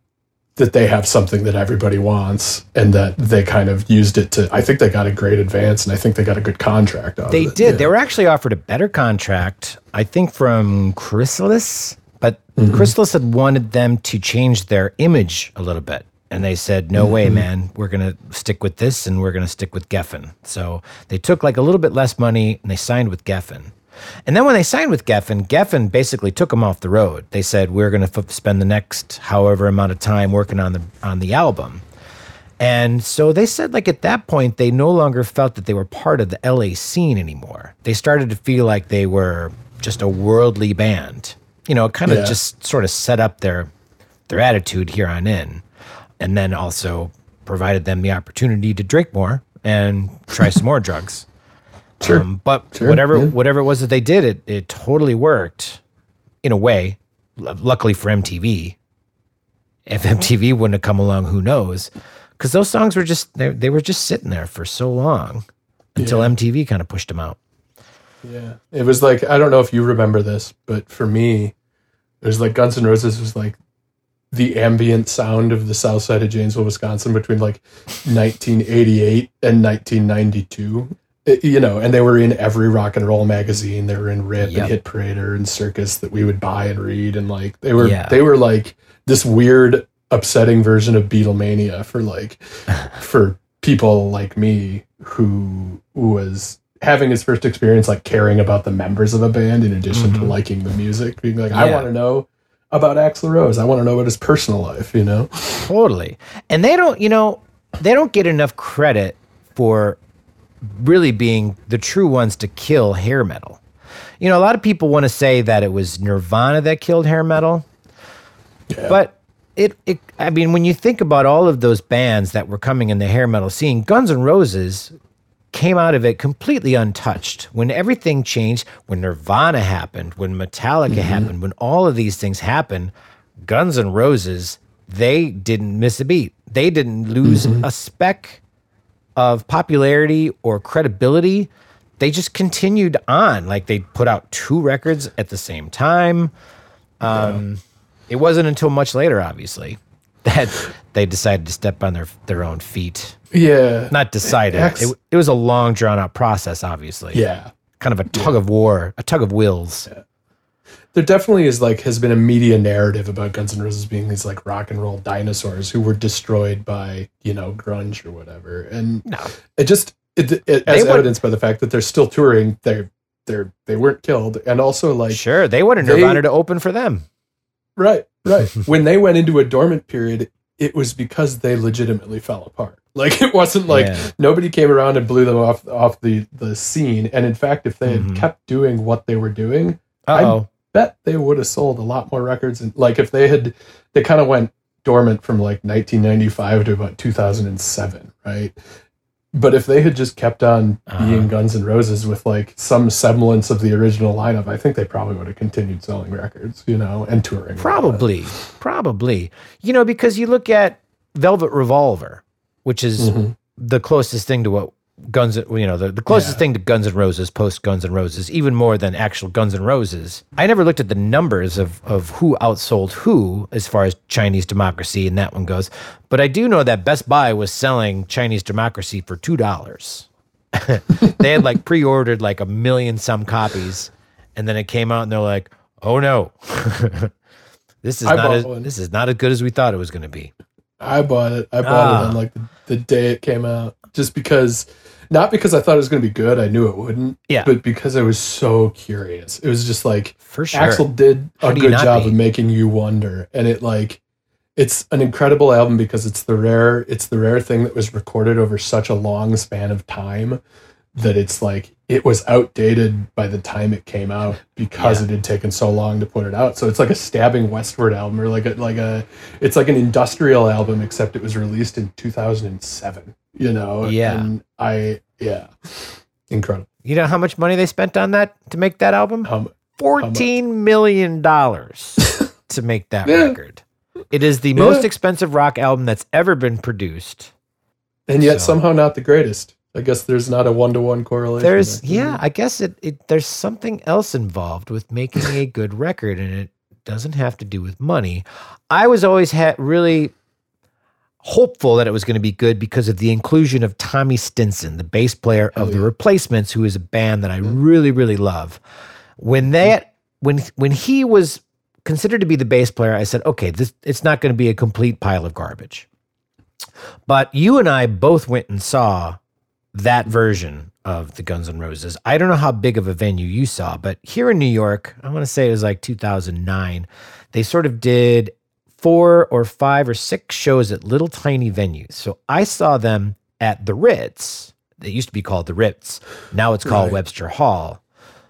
A: that they have something that everybody wants and that they kind of used it to i think they got a great advance and i think they got a good contract out
B: They did.
A: Yeah.
B: They were actually offered a better contract, I think, from Chrysalis, but
A: Mm-hmm.
B: Chrysalis had wanted them to change their image a little bit. And they said, no way,
A: Mm-hmm.
B: man. We're going to stick with this and we're going to stick with Geffen. So they took like a little bit less money and they signed with Geffen. And then when they signed with Geffen, Geffen basically took them off the road. They said, we're going to f- spend the next however amount of time working on the, on the album. And so they said, like, at that point, they no longer felt that they were part of the LA scene anymore. They started to feel like they were just a worldly band. You know, it kind of
A: Yeah.
B: just sort of set up their their attitude here on in. And then also provided them the opportunity to drink more and try some more drugs.
A: Sure.
B: Um, but
A: Sure,
B: whatever
A: yeah.
B: whatever it was that they did, it it totally worked in a way. L- Luckily for MTV, if MTV wouldn't have come along, who knows? Because those songs were just they they were just sitting there for so long until MTV kind of pushed them out.
A: Yeah. It was like I don't know if you remember this, but for me, it was like Guns N' Roses was like the ambient sound of the south side of Janesville, Wisconsin between like 1988 and 1992. You know, and they were in every rock and roll magazine. They were in Rip
B: Yep.
A: and Hit Parader and Circus that we would buy and read, and like they were
B: Yeah.
A: they were like this weird, upsetting version of Beatlemania for like for people like me who was having his first experience like caring about the members of a band in addition to
B: Mhm.
A: liking the music being like i
B: Yeah.
A: want to know about axl rose i want to know about his personal life you know
B: Totally. And they don't, you know, they don't get enough credit for really being the true ones to kill hair metal. You know, a lot of people want to say that it was Nirvana that killed hair metal,
A: Yeah.
B: but it, it, I mean, when you think about all of those bands that were coming in the hair metal scene, Guns N' Roses came out of it completely untouched. When everything changed, when Nirvana happened, when Metallica mm-hmm. happened, when all of these things happened, Guns N' Roses, they didn't miss a beat. They didn't lose mm-hmm. a speck of popularity or credibility. They just continued on. Like they put out two records at the same time. Um, It wasn't until much later, obviously, that they decided to step on their their own feet.
A: yeah
B: Not decided.
A: Ex-
B: It, it was a long, drawn out process. Obviously,
A: yeah
B: kind of a tug of war, a tug of wills.
A: There definitely is like has been a media narrative about Guns N' Roses being these like rock and roll dinosaurs who were destroyed by you know grunge or whatever, and
B: No.
A: it just it, it, as
B: would-
A: evidenced by the fact that they're still touring, they're they're they weren't killed, and also like
B: Sure, they wanted Nirvana to open for them.
A: right right when they went into a dormant period, it was because they legitimately fell apart. Like it wasn't like
B: Yeah.
A: nobody came around and blew them off off the the scene, and in fact, if they had
B: Mhm.
A: kept doing what they were doing,
B: oh.
A: Bet they would have sold a lot more records and like if they had they kind of went dormant from like 1995 to about 2007 right but if they had just kept on
B: Uh-huh.
A: being guns N' roses with like some semblance of the original lineup i think they probably would have continued selling records you know and touring
B: Probably, probably. You know, because you look at Velvet Revolver, which is
A: Mhm.
B: the closest thing to what Guns, you know, the, the closest
A: Yeah.
B: thing to Guns N' Roses, post Guns N' Roses, even more than actual Guns N' Roses. I never looked at the numbers of, of who outsold who as far as Chinese Democracy and that one goes, but I do know that Best Buy was selling Chinese Democracy for two dollars. they had like pre-ordered like a million some copies, and then it came out and they're like, "Oh no, this is
A: I
B: not as,
A: one.
B: this is not as good as we thought it was going to be."
A: i bought it i bought
B: Ah.
A: it on like the, the day it came out just because not because i thought it was going to be good i knew it wouldn't
B: Yeah.
A: but because i was so curious it was just like
B: For sure.
A: Axl did
B: How
A: a
B: do you
A: good
B: not
A: job
B: be?
A: of making you wonder, and it like it's an incredible album because it's the rare it's the rare thing that was recorded over such a long span of time that it's like it was outdated by the time it came out because
B: Yeah.
A: it had taken so long to put it out. So it's like a stabbing westward album or like a like a it's like an industrial album except it was released in 2007, you know.
B: Yeah.
A: And I yeah. Incredible.
B: You know how much money they spent on that to make that album?
A: Um,
B: Fourteen million dollars to make that
A: Yeah.
B: record. It is the
A: Yeah.
B: most expensive rock album that's ever been produced.
A: and yet
B: So-
A: somehow not the greatest. I guess there's not a one to one correlation.
B: There's
A: there.
B: yeah, I guess it, it there's something else involved with making a good record, and it doesn't have to do with money. I was always ha- really hopeful that it was going to be good because of the inclusion of Tommy Stinson, the bass player of
A: Hell
B: the
A: yeah. Mm-hmm.
B: Replacements, who is a band that I really really love. When that when when he was considered to be the bass player, I said, okay, this it's not going to be a complete pile of garbage. But you and I both went and saw that version of the Guns N' Roses. I don't know how big of a venue you saw, but here in New York, I want to say it was like 2009. They sort of did four or five or six shows at little tiny venues. So I saw them at the Ritz. It used to be called the Ritz. Now it's called
A: Right.
B: Webster Hall.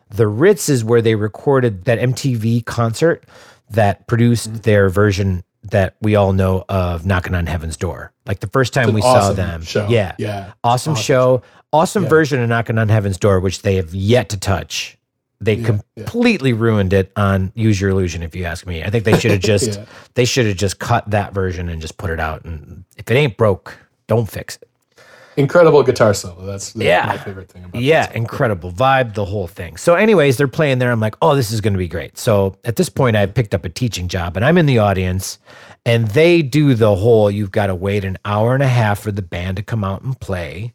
B: The Ritz is where they recorded that MTV concert that produced
A: Mm-hmm.
B: their version that we all know of Knocking on Heaven's Door. Like the first time we saw
A: awesome
B: them.
A: Show.
B: Yeah.
A: Yeah.
B: Awesome,
A: Awesome
B: show. Awesome
A: Yeah.
B: version of Knocking on Heaven's Door, which they have yet to touch. They
A: Yeah, yeah.
B: completely ruined it on Use Your Illusion, if you ask me. I think they should have just
A: Yeah.
B: they should have just cut that version and just put it out. And if it ain't broke, don't fix it.
A: Incredible guitar solo. That's, that's
B: Yeah.
A: my favorite thing about
B: it.
A: Yeah,
B: incredible vibe, the whole thing. So, anyways, they're playing there. I'm like, oh, this is going to be great. So, at this point, I picked up a teaching job and I'm in the audience, and they do the whole you've got to wait an hour and a half for the band to come out and play.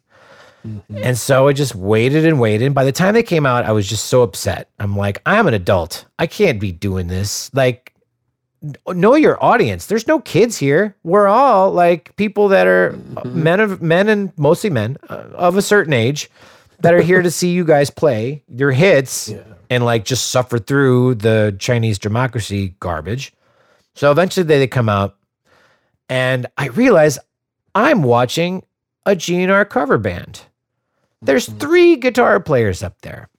B: Mm-hmm. And so I just waited and waited. And By the time they came out, I was just so upset. I'm like, I'm an adult. I can't be doing this. Like, know your audience. There's no kids here. We're all like people that are men of men and mostly men uh, of a certain age that are here to see you guys play your hits and like just suffer through the Chinese democracy garbage. So eventually they, they come out and I realize I'm watching a GNR cover band. There's three guitar players up there.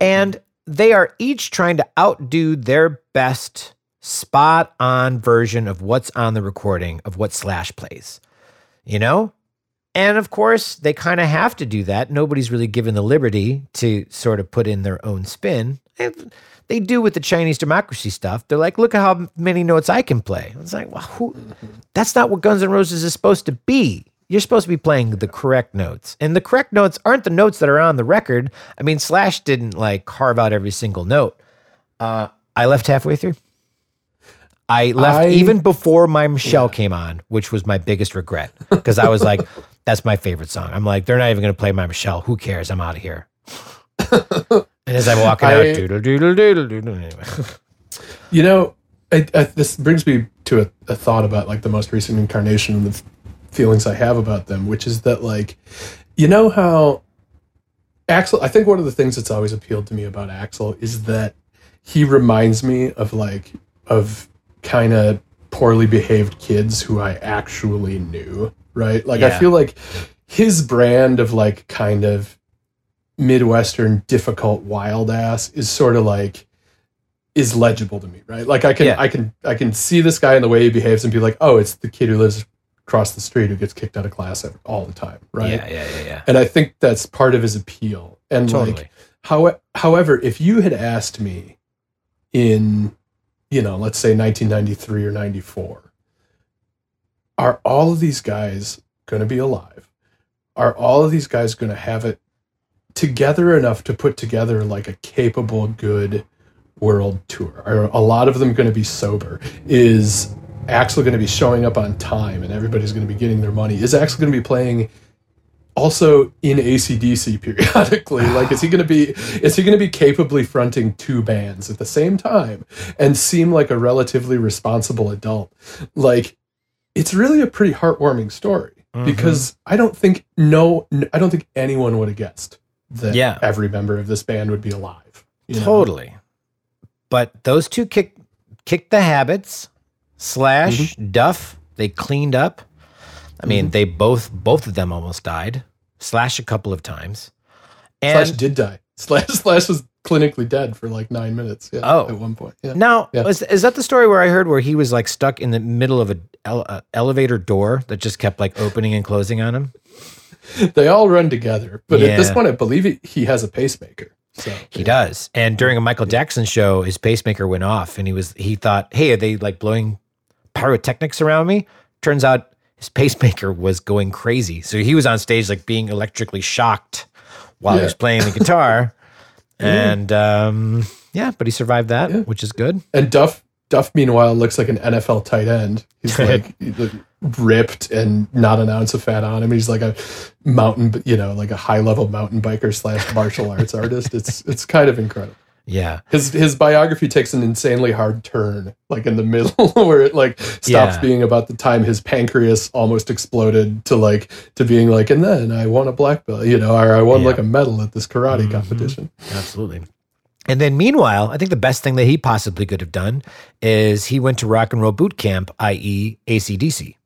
B: And they are each trying to outdo their best spot on version of what's on the recording of what Slash plays. You know? And of course, they kind of have to do that. Nobody's really given the liberty to sort of put in their own spin. And they do with the Chinese democracy stuff. They're like, look at how many notes I can play. It's like, well, who, that's not what Guns N' Roses is supposed to be. You're supposed to be playing the correct notes. And the correct notes aren't the notes that are on the record. I mean, Slash didn't like carve out every single note. Uh, I left halfway through. I left
A: I-
B: even before my Michelle came on, which was my biggest regret because I was like, that's my favorite song. I'm like, they're not even going to play my Michelle. Who cares? I'm out of here. and as I'm walking out, doodle, doodle, doodle, doodle. Anyway.
A: You know, I, I, this brings me to a, a thought about like the most recent incarnation and the feelings I have about them, which is that like, you know how Axl. I think one of the things that's always appealed to me about Axl is that he reminds me of like of kind of poorly behaved kids who I actually knew. Right? Like I feel like his brand of like kind of midwestern difficult wild ass is sort of like is legible to me, right? Like I can
B: Yeah.
A: I can I can see this guy and the way he behaves and be like, oh, it's the kid who lives across the street who gets kicked out of class all the time, right?
B: Yeah, yeah, yeah, yeah.
A: And I think that's part of his appeal. And
B: Totally.
A: like how however, if you had asked me in you know, let's say 1993 or 94, are all of these guys going to be alive? Are all of these guys going to have it together enough to put together like a capable, good world tour? Are a lot of them going to be sober? Is Axl going to be showing up on time and everybody's going to be getting their money? Is Axl going to be playing also in ACDC periodically? Like, is he going to be is he going to be capably fronting two bands at the same time and seem like a relatively responsible adult? Like, it's really a pretty heartwarming story
B: Mm-hmm.
A: because I don't think no, i don't think anyone would have guessed that
B: Yeah.
A: every member of this band would be alive. you know?
B: Totally. But those two kicked kicked the habits. Slash
A: Mm-hmm.
B: Duff, they cleaned up. I mean, they both both of them almost died. Slash a couple of times. And
A: Slash did die. Slash Slash was clinically dead for like nine minutes. Yeah,
B: Oh.
A: at one point. Yeah.
B: now,
A: Yeah.
B: is, is that the story where I heard where he was like stuck in the middle of a ele- uh, elevator door that just kept like opening and closing on him?
A: they all run together, but at this point, I believe he, he has a pacemaker. So
B: He does. And during a Michael Jackson show, his pacemaker went off and he was he thought, "Hey, are they like blowing pyrotechnics around me?" Turns out his pacemaker was going crazy. So he was on stage like being electrically shocked while he was playing the guitar. and um yeah, but he survived that,
A: Yeah.
B: which is good.
A: And Duff Duff meanwhile looks like an NFL tight end. He's like he's, like, ripped and not an ounce of fat on him. He's like a mountain, you know, like a high level mountain biker slash martial arts artist. It's it's kind of incredible.
B: Yeah.
A: His his biography takes an insanely hard turn, like in the middle, where it like stops
B: Yeah.
A: being about the time his pancreas almost exploded to like to being like, and then I won a black belt, you know, or I won
B: Yeah.
A: like a medal at this karate
B: Mhm.
A: competition.
B: Absolutely. And then meanwhile, I think the best thing that he possibly could have done is he went to rock and roll boot camp, i.e. ACDC.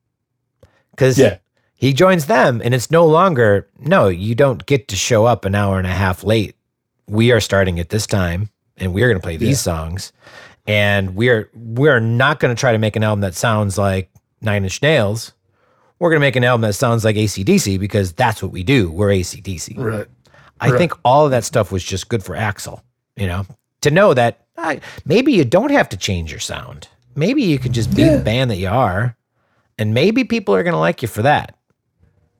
B: Because
A: Yeah.
B: he joins them and it's no longer, no, you don't get to show up an hour and a half late. We are starting at this time and we're going to play these songs. And we're we're not going to try to make an album that sounds like Nine Inch Nails. We're going to make an album that sounds like ACDC because that's what we do. We're ACDC.
A: Right.
B: I
A: Right.
B: think all of that stuff was just good for Axl, you know, to know that uh, maybe you don't have to change your sound. Maybe you could just be
A: Yeah.
B: the band that you are, and maybe people are going to like you for that.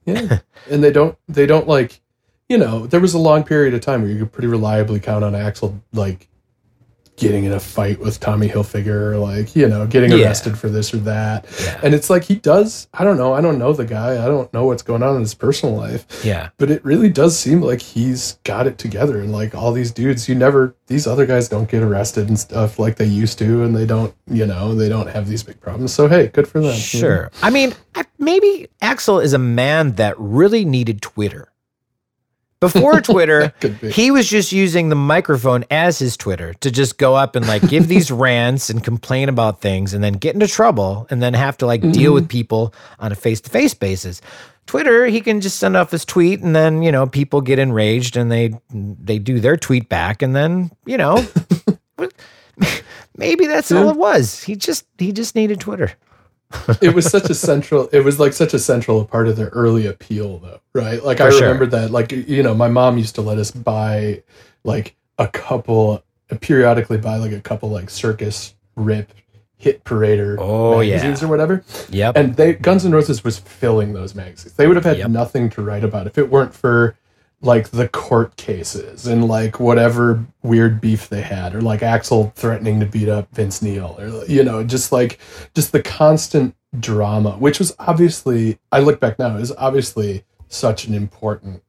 A: Yeah. and they don't they don't like you know, there was a long period of time where you could pretty reliably count on Axl like getting in a fight with Tommy Hilfiger, or like you know, getting
B: Yeah.
A: arrested for this or that.
B: Yeah.
A: And it's like he does. I don't know. I don't know the guy. I don't know what's going on in his personal life.
B: Yeah.
A: But it really does seem like he's got it together. And like all these dudes, you never, these other guys don't get arrested and stuff like they used to. And they don't, you know, they don't have these big problems. So, hey, good for them. you know?
B: Sure. I mean, maybe Axl is a man that really needed Twitter. Before Twitter,
A: be.
B: he was just using the microphone as his Twitter to just go up and like give these rants and complain about things and then get into trouble and then have to like deal with mm-hmm. people on a face to face basis. Twitter, he can just send off his tweet and then, you know, people get enraged and they they do their tweet back and then, you know, maybe that's all it was. He just he just needed Twitter.
A: It was such a central it was like such a central part of their early appeal though right like i
B: For sure.
A: remember that like you know my mom used to let us buy like a couple periodically buy like a couple like circus rip hit parader
B: Oh, yeah.
A: or whatever
B: Yep.
A: and they guns N' roses was filling those magazines they would have had
B: Yep.
A: nothing to write about if it weren't for like the court cases and like whatever weird beef they had or like axl threatening to beat up vince neil or you know just like just the constant drama which was obviously i look back now is obviously such an important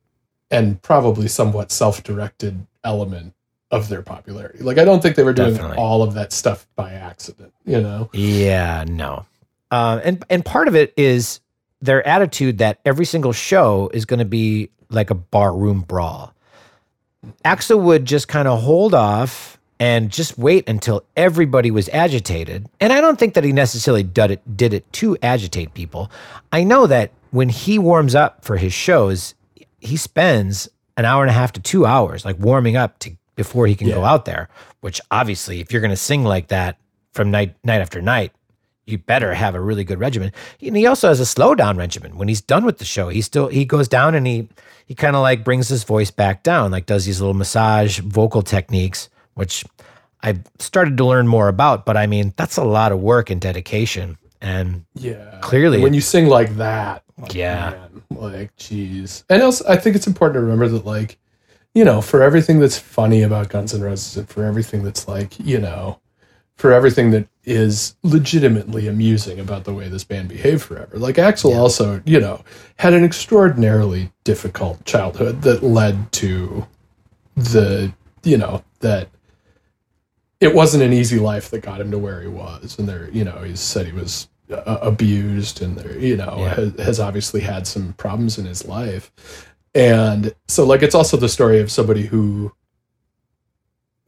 A: and probably somewhat self-directed element of their popularity like i don't think they were doing
B: Definitely.
A: all of that stuff by accident you know
B: Yeah, no. Uh, and and part of it is their attitude that every single show is going to be like a barroom brawl. Axl would just kind of hold off and just wait until everybody was agitated. And I don't think that he necessarily did it did it to agitate people. I know that when he warms up for his shows, he spends an hour and a half to two hours like warming up to before he can go out there. Which obviously, if you're going to sing like that from night night after night, you better have a really good regimen. And he also has a slow down regimen. When he's done with the show, he still he goes down and he he kind of like brings his voice back down, like does these little massage vocal techniques, which I've started to learn more about. But I mean, that's a lot of work and dedication. And
A: Yeah.
B: Clearly-
A: When you sing like that. like,
B: Yeah.
A: man, like, geez. And also, I think it's important to remember that, like, you know, for everything that's funny about Guns N' Roses and for everything that's, like, you know, for everything that is legitimately amusing about the way this band behaved forever. Like, Axl also, you know, had an extraordinarily difficult childhood that led to the, you know, that it wasn't an easy life that got him to where he was. And there, you know, he said he was uh, abused and there, you know,
B: Yeah.
A: has, has obviously had some problems in his life. And so, like, it's also the story of somebody who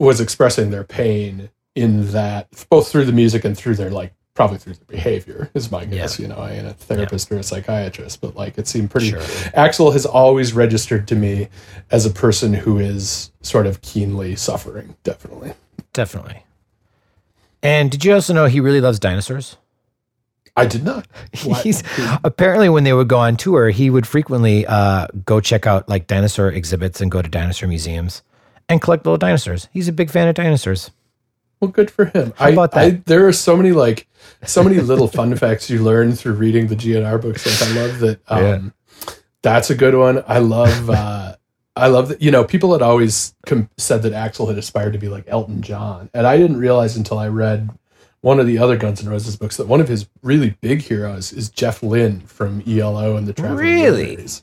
A: was expressing their pain in that, both through the music and through their, like, probably through their behavior, is my guess. You know, I ain't a therapist or a psychiatrist, but, like, it seemed pretty.
B: Sure.
A: Axl has always registered to me as a person who is sort of keenly suffering, definitely.
B: definitely. And did you also know he really loves dinosaurs?
A: I did not.
B: He's apparently when they would go on tour, he would frequently uh, go check out like dinosaur exhibits and go to dinosaur museums and collect little dinosaurs. He's a big fan of dinosaurs.
A: Well, good for him.
B: How
A: I,
B: about that?
A: I, there are so many like so many little fun facts you learn through reading the GNR books. Like I love that. Um, That's a good one. I love. Uh, I love that. You know, people had always com- said that Axl had aspired to be like Elton John, and I didn't realize until I read one of the other Guns N' Roses books that one of his really big heroes is Jeff Lynne from ELO and the Traveling
B: Really?
A: Wilburys.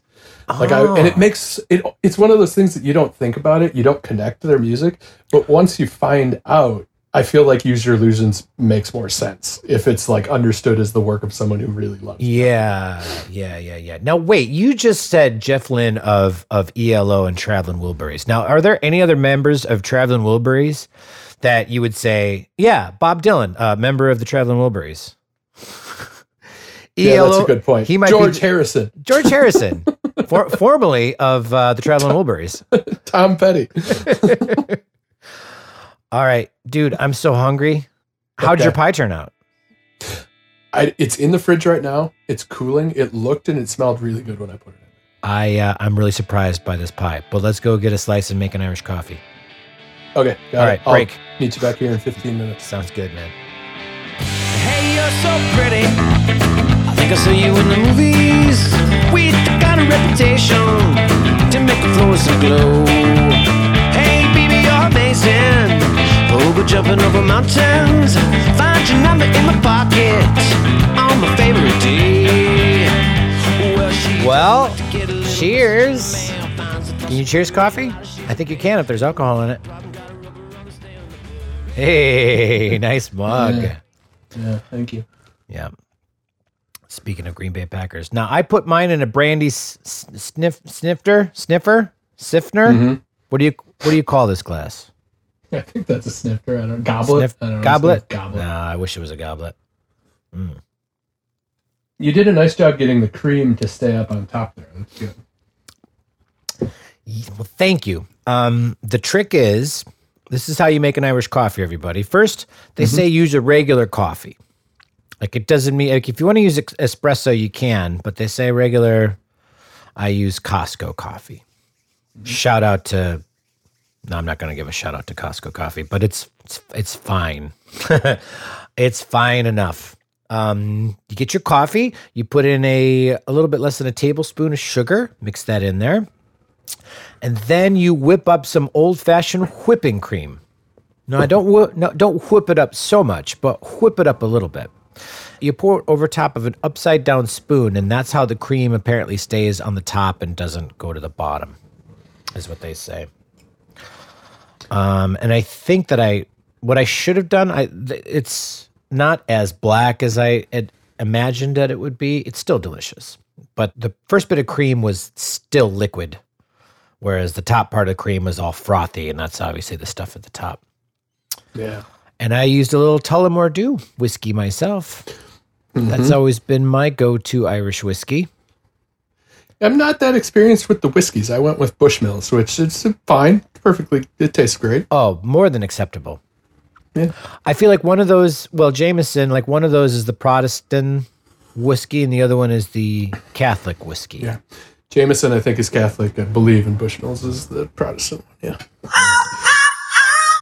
A: Like I, and it makes it. It's one of those things that you don't think about it. You don't connect to their music, but once you find out, I feel like Use Your Illusions makes more sense if it's like understood as the work of someone who really loves.
B: Yeah, yeah, yeah, yeah. Now wait, you just said Jeff Lynne of of ELO and Traveling Wilburys. Now, are there any other members of Traveling Wilburys that you would say, yeah, Bob Dylan, uh, member of the Traveling Wilburys?
A: Yeah, that's a good point.
B: He might
A: George
B: be
A: Harrison,
B: George Harrison, for, formerly of uh, the Traveling Wilburys.
A: Tom Petty.
B: All right, dude, I'm so hungry. How'd
A: Okay.
B: your pie turn out?
A: I, it's in the fridge right now. It's cooling. It looked and it smelled really good when I put it in.
B: I uh, I'm really surprised by this pie, but let's go get a slice and make an Irish coffee.
A: Okay, got
B: All
A: it.
B: right,
A: I'll
B: break.
A: Meet you back here in 15 minutes.
B: Sounds good, man.
D: Hey, you're so pretty. I think I saw you in the movies. We got a reputation to make the floors aglow. Hey, baby, you're amazing. But jumping over mountains. Find your number in my pocket on my favorite day. Well, she
B: Well,
D: to get a little
B: cheers. Can you cheers coffee? I think you can if there's alcohol in it. Hey, nice mug.
A: Yeah. Yeah, thank you.
B: Yeah. Speaking of Green Bay Packers, now I put mine in a brandy s- s- sniff snifter sniffer siffner.
A: Mm-hmm.
B: What do you what do you call this glass?
A: I think that's a snifter. I don't goblet.
B: Sniff-
A: I don't
B: goblet.
A: Goblet.
B: Nah, I wish it was a goblet. Hmm.
A: You did a nice job getting the cream to stay up on top there. That's good.
B: Well, thank you. Um, the trick is this is how you make an Irish coffee, everybody. First, they mm-hmm. say use a regular coffee. Like it doesn't mean like if you want to use ex- espresso, you can, but they say regular. I use Costco coffee. Mm-hmm. Shout out to. No, I'm not going to give a shout out to Costco coffee, but it's it's, it's fine. it's fine enough. Um, you get your coffee. You put in a a little bit less than a tablespoon of sugar. Mix that in there and then you whip up some old-fashioned whipping cream. No, I don't no, don't whip it up so much, but whip it up a little bit. You pour it over top of an upside-down spoon, and that's how the cream apparently stays on the top and doesn't go to the bottom, is what they say. Um, and I think that I, what I should have done, I, it's not as black as I had imagined that it would be. It's still delicious, but the first bit of cream was still liquid whereas the top part of the cream was all frothy, and that's obviously the stuff at the top.
A: Yeah.
B: And I used a little Tullamore Dew whiskey myself. That's always been my go-to Irish whiskey.
A: I'm not that experienced with the whiskeys. I went with Bushmills, which is fine. Perfectly. It tastes great.
B: Oh, more than acceptable.
A: Yeah.
B: I feel like one of those, well, Jameson, like one of those is the Protestant whiskey, and the other one is the Catholic whiskey.
A: Yeah. Jameson, I think, is Catholic. I believe, and Bushmills is the Protestant one. Yeah.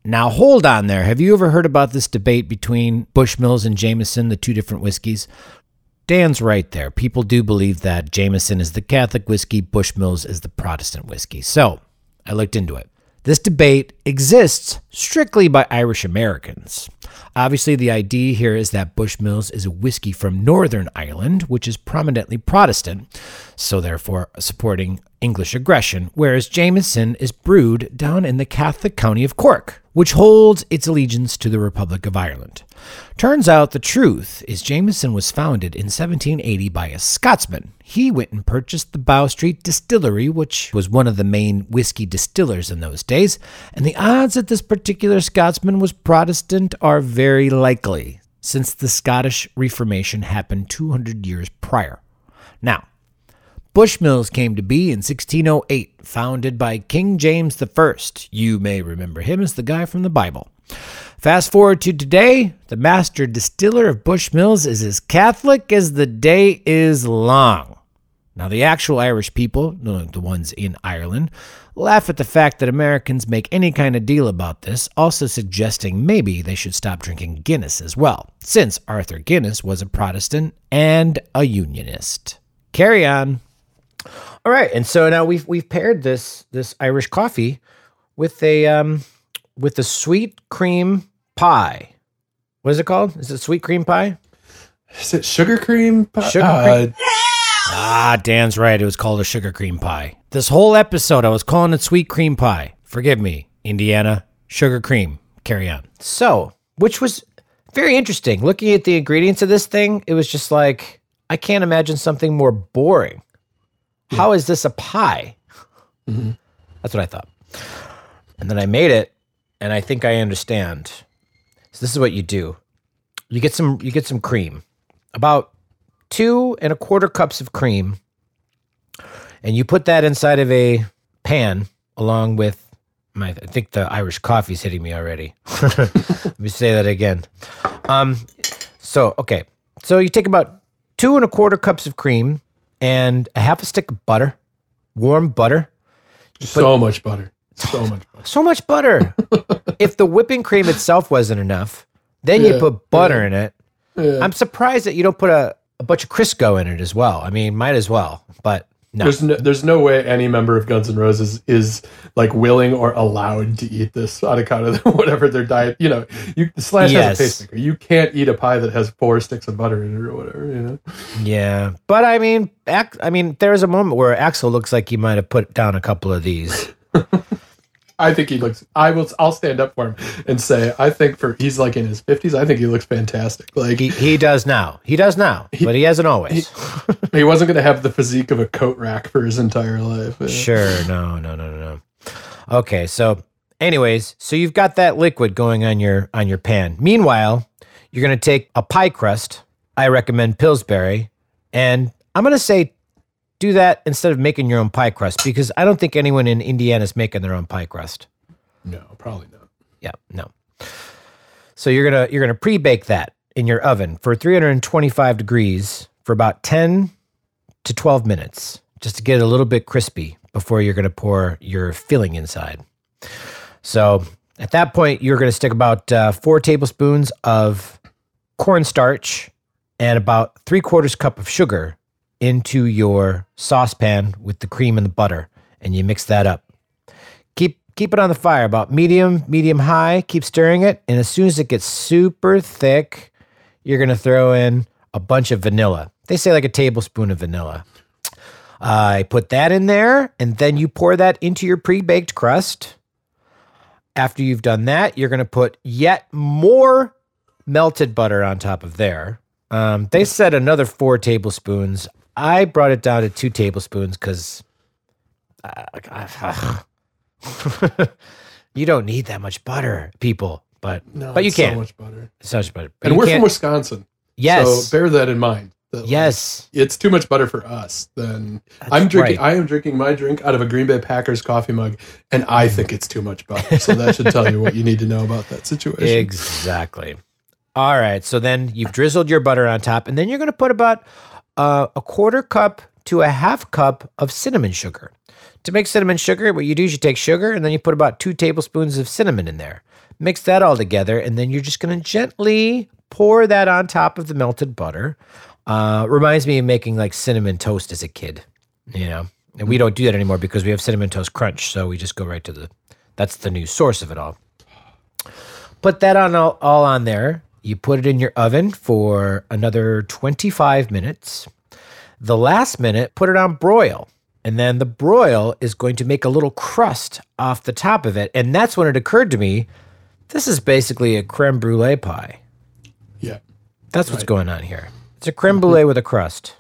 B: Now, hold on there. Have you ever heard about this debate between Bushmills and Jameson, the two different whiskeys? Dan's right there. People do believe that Jameson is the Catholic whiskey, Bushmills is the Protestant whiskey. So I looked into it. This debate exists strictly by Irish Americans. Obviously, the idea here is that Bushmills is a whiskey from Northern Ireland, which is prominently Protestant, so therefore supporting English aggression, whereas Jameson is brewed down in the Catholic county of Cork, which holds its allegiance to the Republic of Ireland. Turns out the truth is Jameson was founded in 1780 by a Scotsman. He went and purchased the Bow Street Distillery, which was one of the main whiskey distillers in those days, and the odds that this particular Scotsman was Protestant are very likely, since the Scottish Reformation happened 200 years prior. Now, Bushmills came to be in 1608, founded by King James I. You may remember him as the guy from the Bible. Fast forward to today, the master distiller of Bushmills is as Catholic as the day is long. Now, the actual Irish people, the ones in Ireland, laugh at the fact that Americans make any kind of deal about this, also suggesting maybe they should stop drinking Guinness as well, since Arthur Guinness was a Protestant and a Unionist. Carry on. All right, and so now we've we've paired this this Irish coffee with a um with a sweet cream pie. What is it called? Is it sweet cream pie?
A: Is it sugar cream? pie?
B: Sugar
A: Uh,
B: cream? Ah, Dan's right. It was called a sugar cream pie. This whole episode, I was calling it sweet cream pie. Forgive me, Indiana. Sugar cream. Carry on. So, which was very interesting. Looking at the ingredients of this thing, it was just like, I can't imagine something more boring. How is this a pie? That's what I thought. And then I made it, and I think I understand. So this is what you do. You get some you get some cream. About two and a quarter cups of cream, and you put that inside of a pan along with my. I think the Irish coffee's hitting me already. Let me say that again. Um, so okay, so you take about two and a quarter cups of cream and a half a stick of butter, warm butter.
A: so much butter. So much butter.
B: So much butter. if the whipping cream itself wasn't enough, then you put butter in it.
A: Yeah.
B: I'm surprised that you don't put a, a bunch of Crisco in it as well. I mean, might as well, but No.
A: There's no, there's no way any member of Guns N' Roses is like willing or allowed to eat this on account of whatever their diet. You know, you Slash
B: Yes.
A: has a pacemaker. You can't eat a pie that has four sticks of butter in it or whatever. You know.
B: Yeah, but I mean, I mean, there's a moment where Axl looks like he might have put down a couple of these.
A: I think he looks. I will. I'll stand up for him and say I think for he's like in his fifties. I think he looks fantastic. Like
B: He
A: he,
B: he does now. He does now, but he hasn't always.
A: He wasn't going to have the physique of a coat rack for his entire life. Uh,
B: Sure. No, no, no, no, no. Okay, so anyways, so you've got that liquid going on your on your pan. Meanwhile, you're gonna take a pie crust. I recommend Pillsbury, and I'm gonna say do that instead of making your own pie crust because I don't think anyone in Indiana is making their own pie crust.
A: No, probably not.
B: Yeah, no. So you're gonna you're gonna pre-bake that in your oven for 325 degrees for about 10 to 12 minutes, just to get it a little bit crispy before you're gonna pour your filling inside. So at that point, you're gonna stick about uh, four tablespoons of cornstarch and about three quarters cup of sugar into your saucepan with the cream and the butter, and you mix that up. Keep keep it on the fire about medium medium high keep stirring it and as soon as it gets super thick you're to throw in a bunch of vanilla. They say like a tablespoon of vanilla. I put that in there and then you pour that into your pre-baked crust. After you've done that you're to put yet more melted butter on top of there. Um, they said another four tablespoons i brought it down to two tablespoons because uh, you don't need that much butter, people. But
A: No,
B: but you
A: it's so
B: can.
A: much butter.
B: so much butter. But
A: And we're from Wisconsin.
B: yes,
A: So bear that in mind. that, like,
B: yes.
A: it's too much butter for us. Then I'm drinking.
B: right.
A: I am drinking my drink out of a Green Bay Packers coffee mug, and I mm. think it's too much butter. So that should tell you what you need to know about that situation.
B: Exactly. All right. So then you've drizzled your butter on top, and then you're going to put about uh, a quarter cup to a half cup of cinnamon sugar. To make cinnamon sugar, what you do is you take sugar and then you put about two tablespoons of cinnamon in there. Mix that all together, and then you're just going to gently pour that on top of the melted butter. Uh, reminds me of making like cinnamon toast as a kid, you know. And we don't do that anymore because we have cinnamon toast crunch, so we just go right to the. That's the new source of it all put that on all, all on there. You put it in your oven for another 25 minutes. The last minute, put it on broil. And then the broil is going to make a little crust off the top of it. And that's when it occurred to me this is basically a creme brulee pie.
A: Yeah.
B: That's what's going on here. It's a creme brulee with a crust.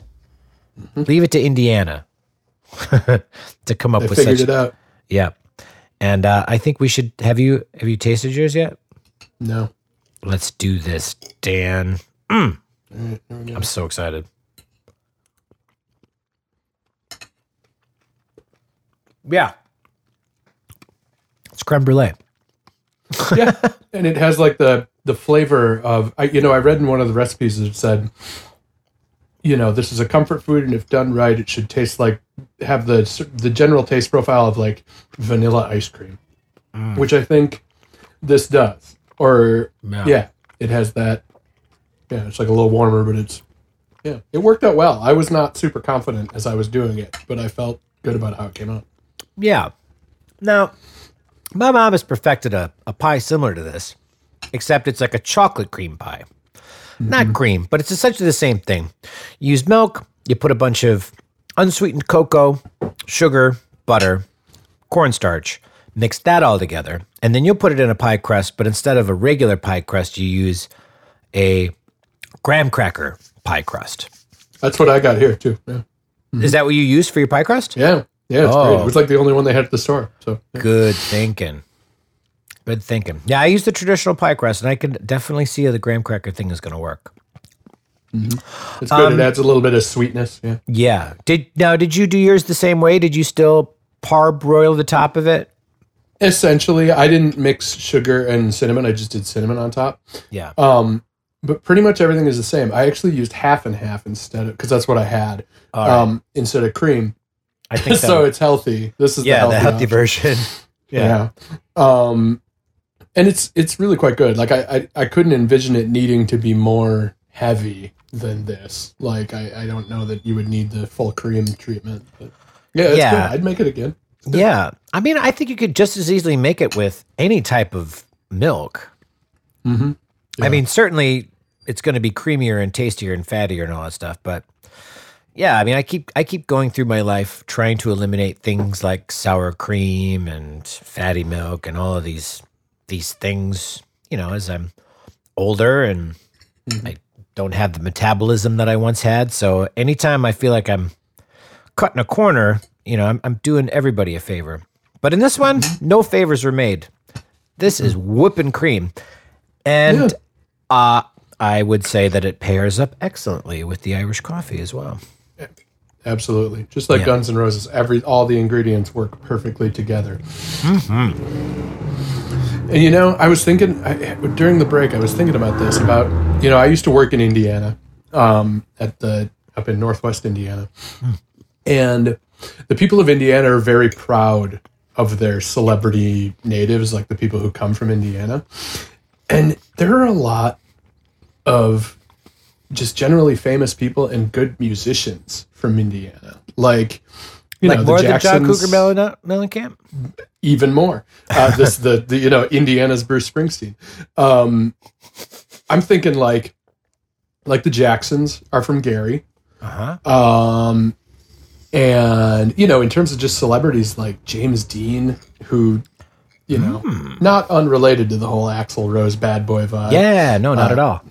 B: Leave it to Indiana to come up
A: I
B: with
A: figured
B: such.
A: it out.
B: Yeah. And uh, I think we should have you have you tasted yours yet?
A: No.
B: Let's do this, Dan. Mm.
A: All right, there we go.
B: I'm so excited. Yeah. It's creme brulee.
A: yeah, and it has like the the flavor of I, you know I read in one of the recipes that said, you know, this is a comfort food, and if done right, it should taste like have the the general taste profile of like vanilla ice cream, which I think this does. Or
B: Yeah.
A: yeah, it has that. Yeah, it's like a little warmer, but it's yeah, it worked out well. I was not super confident as I was doing it, but I felt good about how it came out.
B: Yeah. Now, my mom has perfected a, a pie similar to this, except it's like a chocolate cream pie. Not mm-hmm. cream, but it's essentially the same thing. You use milk, you put a bunch of unsweetened cocoa, sugar, butter, cornstarch, mix that all together, and then you'll put it in a pie crust, but instead of a regular pie crust, you use a graham cracker pie crust.
A: That's what I got here too. Yeah,
B: Is that what you use for your pie crust?
A: yeah, yeah. It's
B: Oh.
A: great. It was like the only one they had at the store. So yeah.
B: Good thinking. Good thinking. Yeah, I use the traditional pie crust, and I can definitely see how the graham cracker thing is going to work.
A: It's
B: Um,
A: good. it adds a little bit of sweetness. Yeah.
B: Yeah. Did now? Did you do yours the same way? Did you still parboil the top of it?
A: Essentially, I didn't mix sugar and cinnamon. I just did cinnamon on top.
B: Yeah.
A: Um, but pretty much everything is the same. I actually used half and half instead of because that's what I had.
B: Right.
A: Um, instead of cream.
B: I think
A: so it's healthy. This is
B: yeah,
A: the
B: the
A: healthy,
B: healthy
A: option.
B: version.
A: Yeah. Um, and it's it's really quite good. Like I, I I couldn't envision it needing to be more heavy than this. Like I I don't know that you would need the full cream treatment. But Yeah, it's
B: Yeah.
A: good. I'd make it again.
B: Yeah. I mean, I think you could just as easily make it with any type of milk.
A: Mm-hmm.
B: I mean, certainly it's going to be creamier and tastier and fattier and all that stuff, but yeah, I mean, I keep I keep going through my life trying to eliminate things like sour cream and fatty milk and all of these these things, you know, as I'm older and I don't have the metabolism that I once had. So anytime I feel like I'm cutting a corner, you know, I'm, I'm doing everybody a favor. But in this one, no favors were made. This is whipping cream. And uh, I would say that it pairs up excellently with the Irish coffee as well.
A: Absolutely. Just like
B: Yeah.
A: Guns N' Roses, every all the ingredients work perfectly together. And you know, I was thinking I, during the break, I was thinking about this. About you know, I used to work in Indiana, um, at the up in Northwest Indiana, and the people of Indiana are very proud of their celebrity natives, like the people who come from Indiana. And there are a lot of just generally famous people and good musicians from Indiana, like you
B: like
A: know
B: more
A: the
B: than John
A: Jacksons,
B: Cougar Mellen- Mellencamp?
A: even more. Uh, this the, the you know Indiana's Bruce Springsteen. Um, I'm thinking like like the Jacksons are from Gary,
B: Uh-huh.
A: um, and you know in terms of just celebrities like James Dean, who you know hmm. not unrelated to the whole Axl Rose bad boy vibe.
B: Yeah, no, not uh, at all.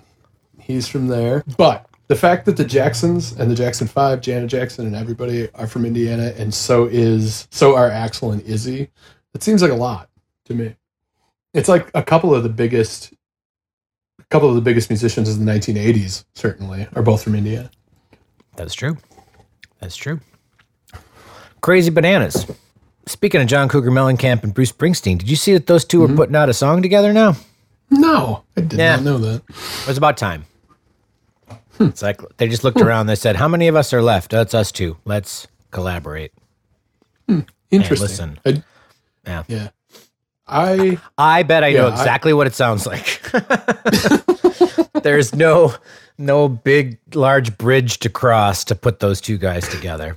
A: he's from there. But the fact that the Jacksons and the Jackson Five, Janet Jackson, and everybody are from Indiana, and so is so are Axl and Izzy. It seems like a lot to me. It's like a couple of the biggest, a couple of the biggest musicians of the 1980s certainly are both from Indiana.
B: That's true. That's true. Crazy bananas. Speaking of John Cougar Mellencamp and Bruce Springsteen, did you see that those 2 are mm-hmm. putting out a song together now?
A: No, I did not know that.
B: It was about time. Hmm. It's like they just looked hmm. around. They said, "How many of us are left? That's us two. Let's collaborate." Hmm.
A: Interesting.
B: listen.
A: I-
B: Yeah.
A: yeah. I
B: I bet I know
A: Yeah, I-
B: exactly what it sounds like. There's no no big large bridge to cross to put those two guys together.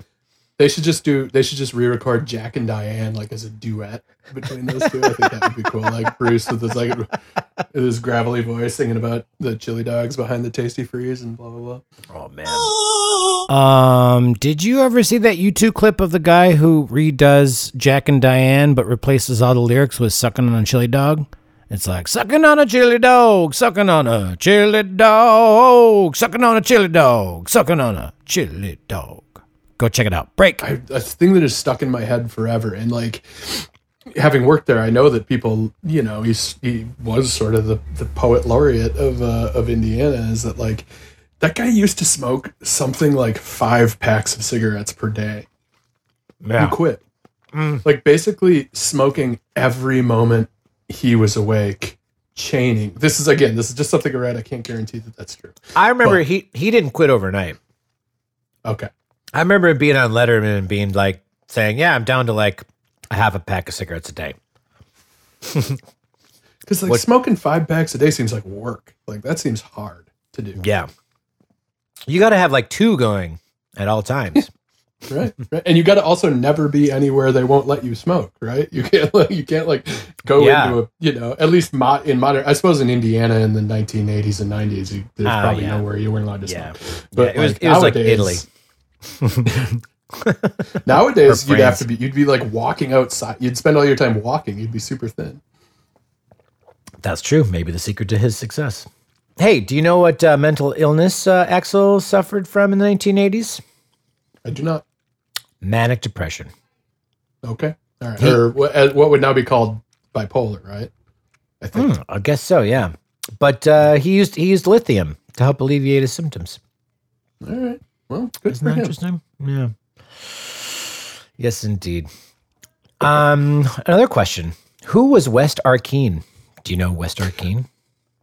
A: They should just do. They should just re-record Jack and Diane like as a duet between those two. I think that would be cool. Like Bruce with his like with his gravelly voice singing about the chili dogs behind the Tastee Freez and blah blah blah.
B: Oh man. Um, did you ever see that YouTube clip of the guy who redoes Jack and Diane but replaces all the lyrics with sucking on a chili dog? It's like sucking on a chili dog, sucking on a chili dog, sucking on a chili dog, sucking on a chili dog. Go check it out. Break.
A: I, a thing that is stuck in my head forever, and like having worked there, I know that people, you know, he's he was sort of the the poet laureate of uh, of Indiana. Is that like that guy used to smoke something like five packs of cigarettes per day. He
B: yeah.
A: quit. Like basically smoking every moment he was awake, chaining. This is again, this is just something I read. I can't guarantee that that's true.
B: I remember
A: But-
B: he he didn't quit overnight.
A: Okay.
B: I remember being on Letterman and being like saying, "Yeah, I'm down to like a half a pack of cigarettes a day."
A: Because like
B: What-
A: smoking five packs a day seems like work. Like that seems hard to do.
B: Yeah. You got to have like two going at all times.
A: Right. right. And you got to also never be anywhere they won't let you smoke. Right. You can't like you can't like go
B: Yeah.
A: into a you know at least mo- in modern. I suppose in Indiana in the 1980s and 90s, you, there's
B: Ah,
A: probably
B: yeah.
A: nowhere you weren't allowed to
B: Yeah.
A: smoke. But
B: Yeah, it was-
A: like,
B: it was like Italy.
A: Nowadays, you'd have to be. You'd be like walking outside. You'd spend all your time walking. You'd be super thin.
B: That's true. Maybe the secret to his success. Hey, do you know what uh, mental illness uh, Axl suffered from in the 1980s?
A: I do not.
B: Manic depression.
A: Okay. All right. or what, uh, what would now be called bipolar, right? I think.
B: Hmm, I guess so. Yeah, but uh, he used he used lithium to help alleviate his symptoms.
A: All right. Well, good
B: Isn't
A: for
B: that
A: him.
B: interesting? Yeah. Yes, indeed. Um, another question: Who was West Arkeen? Do you know West Arkeen?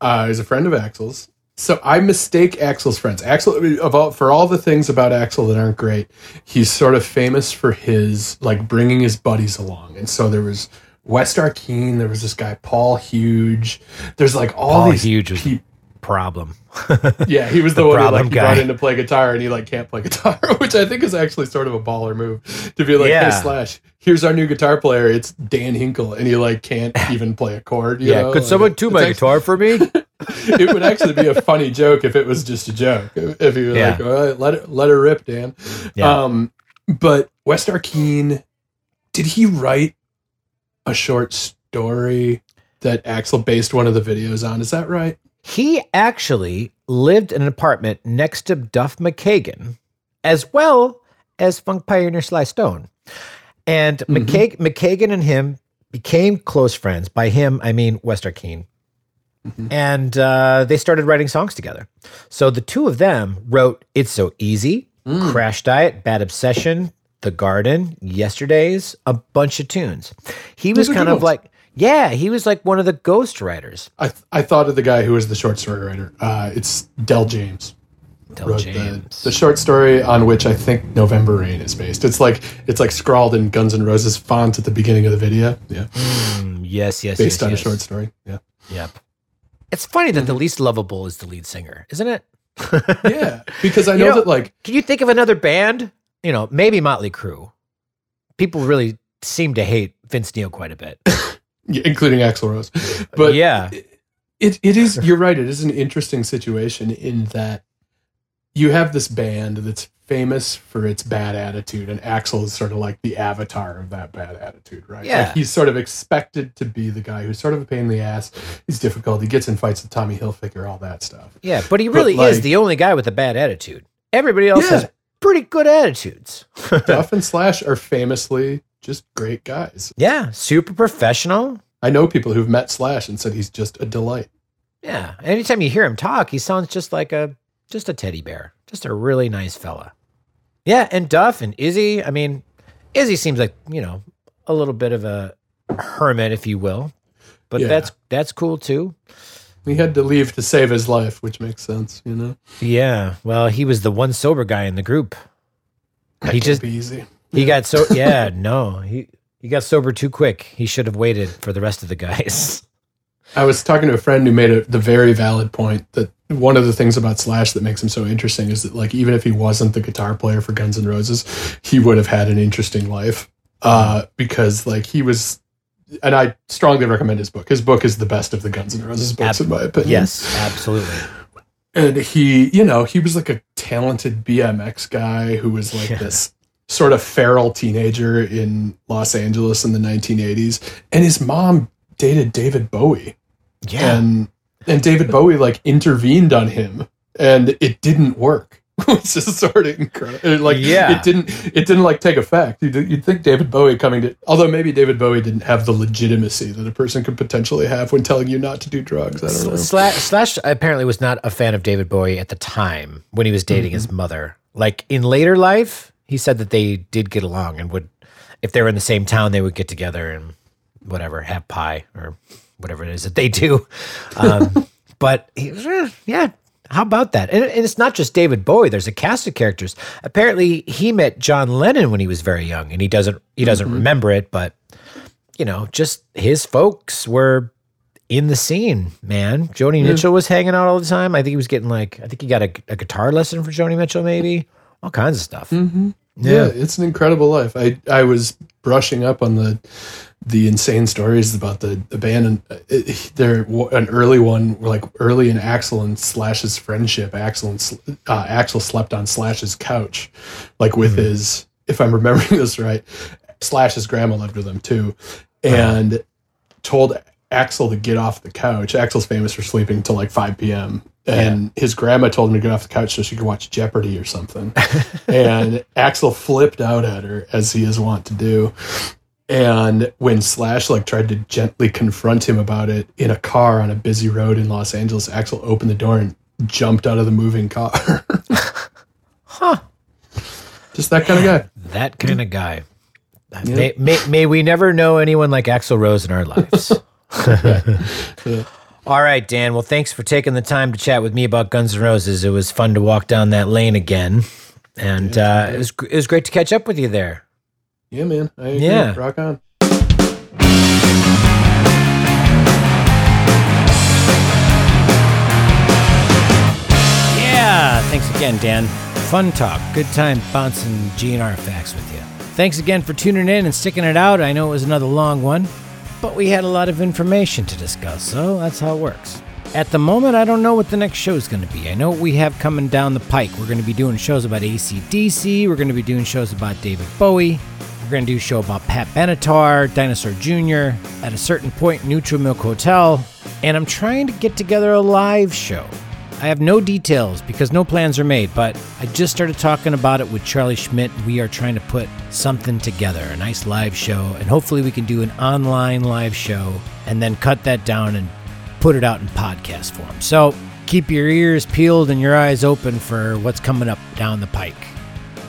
A: Uh, he's a friend of Axl's. So I mistake Axl's friends. Axl, of all, for all the things about Axl that aren't great, he's sort of famous for his like bringing his buddies along. And so there was West Arkeen. There was this guy Paul Huge. There's like all
B: Paul
A: these
B: Huge was
A: pe-
B: problem.
A: Yeah, he was the,
B: The
A: one who like brought in to play guitar, and he like can't play guitar, which I think is actually sort of a baller move to be like,
B: Yeah.
A: "Hey, Slash, here's our new guitar player. It's Dan Hinkle, and he like can't even play a chord." you
B: yeah,
A: know?
B: could
A: Like,
B: someone tune my
A: actually-
B: guitar for me?
A: it would actually be a funny joke if it was just a joke. If he was
B: Yeah.
A: like, All right, let it let her rip, Dan.
B: Yeah.
A: Um, but West Arkeen, did he write a short story that Axl based one of the videos on? Is that right?
B: He actually lived in an apartment next to Duff McKagan, as well as funk pioneer Sly Stone. And. McKag- McKagan and him became close friends. By him, I mean West Arkeen.
A: Mhm.
B: And uh, they started writing songs together. So the two of them wrote It's So Easy,
A: Mm.
B: Crash Diet, Bad Obsession, The Garden, Yesterday's, a bunch of tunes. He was
A: Those
B: kind of
A: ones.
B: like, yeah, he was like one of the ghost writers.
A: I th- I thought of the guy who was the short story writer. Uh, it's Del James.
B: Del
A: wrote
B: James.
A: The, the short story on which I think November Rain is based. It's like it's like scrawled in Guns N' Roses font at the beginning of the video. Yeah,
B: Mm, yes, yes,
A: based
B: yes,
A: on
B: yes.
A: a short story. Yeah,
B: Yep. It's funny that the least lovable is the lead singer, isn't it?
A: yeah. Because I
B: You
A: know,
B: know-
A: that like
B: Can you think of another band? You know, maybe Motley Crue. People really seem to hate Vince Neil quite a bit.
A: including Axl Rose, but
B: yeah,
A: it it is you're right it is an interesting situation in that you have this band that's famous for its bad attitude and Axl is sort of like the avatar of that bad attitude right
B: Yeah.
A: like he's sort of expected to be the guy who's sort of a pain in the ass he's difficult he gets in fights with Tommy Hilfiger all that stuff
B: yeah, but he
A: But,
B: really is the only guy with a bad attitude. Everybody else
A: Yeah.
B: has pretty good attitudes.
A: Duff and Slash are famously just great guys
B: yeah, super professional.
A: I know people who've met Slash and said he's just a delight
B: Yeah, anytime you hear him talk, he sounds just like a just a teddy bear, just a really nice fella. Yeah, and Duff and Izzy. I mean, Izzy seems like you know a little bit of a hermit, if you will, but
A: Yeah.
B: that's that's cool too.
A: he had to leave to save his life which makes sense you know
B: Yeah, well, he was the one sober guy in the group.
A: That
B: He just
A: be easy
B: he got so yeah no he he got sober too quick. He should have waited for the rest of the guys.
A: I was talking to a friend who made a, the very valid point that one of the things about Slash that makes him so interesting is that like even if he wasn't the guitar player for Guns N' Roses, he would have had an interesting life uh, because like he was. And I strongly recommend his book. His book is the best of the Guns N' Roses books,
B: Ab-
A: in my opinion.
B: yes, absolutely.
A: and he, you know, he was like a talented BMX guy who was like
B: Yeah.
A: this sort of feral teenager in Los Angeles in the 1980s, and his mom dated David Bowie
B: Yeah,
A: and and David Bowie like intervened on him, and it didn't work. Which is sort of incredible. Like,
B: Yeah.
A: it didn't. It didn't like take effect. You'd, you'd think David Bowie coming to, although maybe David Bowie didn't have the legitimacy that a person could potentially have when telling you not to do drugs. I don't know.
B: Slash, Slash apparently was not a fan of David Bowie at the time when he was dating his
A: Mm-hmm.
B: mother. Like in later life, he said that they did get along and would, if they were in the same town, they would get together and whatever, have pie or whatever it is that they do. Um, but he, eh, yeah, how about that? And, and it's not just David Bowie. There's a cast of characters. Apparently, he met John Lennon when he was very young, and he doesn't he doesn't
A: Mm-hmm.
B: remember it, but you know, just his folks were in the scene, man. Joni Mitchell was hanging out all the time. I think he was getting like, I think he got a, a guitar lesson for Joni Mitchell, maybe all kinds of stuff.
A: Mm-hmm. Yeah. it's an incredible life. I I was brushing up on the the insane stories about the the band, and it, they're an early one, like early in Axl and Slash's friendship. Axl and uh, Axl slept on Slash's couch, like with his. If I'm remembering this right, Slash's grandma lived with him too, and told Axl to get off the couch. Axl's famous for sleeping till like 5 p.m. And his grandma told him to get off the couch so she could watch Jeopardy or something. and Axl flipped out at her as he is wont to do. And when Slash like tried to gently confront him about it in a car on a busy road in Los Angeles, Axl opened the door and jumped out of the moving car.
B: Huh.
A: Just that kind of guy.
B: That kind of guy. May, may, may we never know anyone like Axl Rose in our lives. All right, Dan. Well, thanks for taking the time to chat with me about Guns N' Roses. It was fun to walk down that lane again, and uh, it was it was great to catch up with you there.
A: Yeah, man.
B: Yeah.
A: Rock on.
B: Ah, thanks again, Dan. Fun talk. Good time bouncing GNR facts with you. Thanks again for tuning in and sticking it out. I know it was another long one, but we had a lot of information to discuss, so that's how it works. At the moment, I don't know what the next show is going to be. I know what we have coming down the pike. We're going to be doing shows about ACDC, we're going to be doing shows about David Bowie, we're going to do a show about Pat Benatar, Dinosaur Jr., at a certain point, Neutral Milk Hotel, and I'm trying to get together a live show. I have no details because no plans are made, but I just started talking about it with Charlie Schmidt. We are trying to put something together, a nice live show, and hopefully we can do an online live show and then cut that down and put it out in podcast form. So keep your ears peeled and your eyes open for what's coming up down the pike.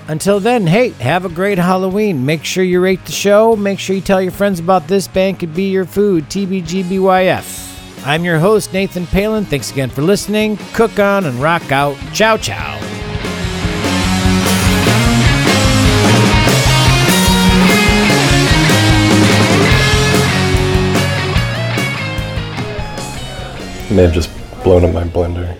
B: Until then, hey, have a great Halloween. Make sure you rate the show. Make sure you tell your friends about this band could be your food, TBGBYF. I'm your host, Nathan Palin. Thanks again for listening. Cook on and rock out. Ciao, ciao.
A: May have just blown up my blender.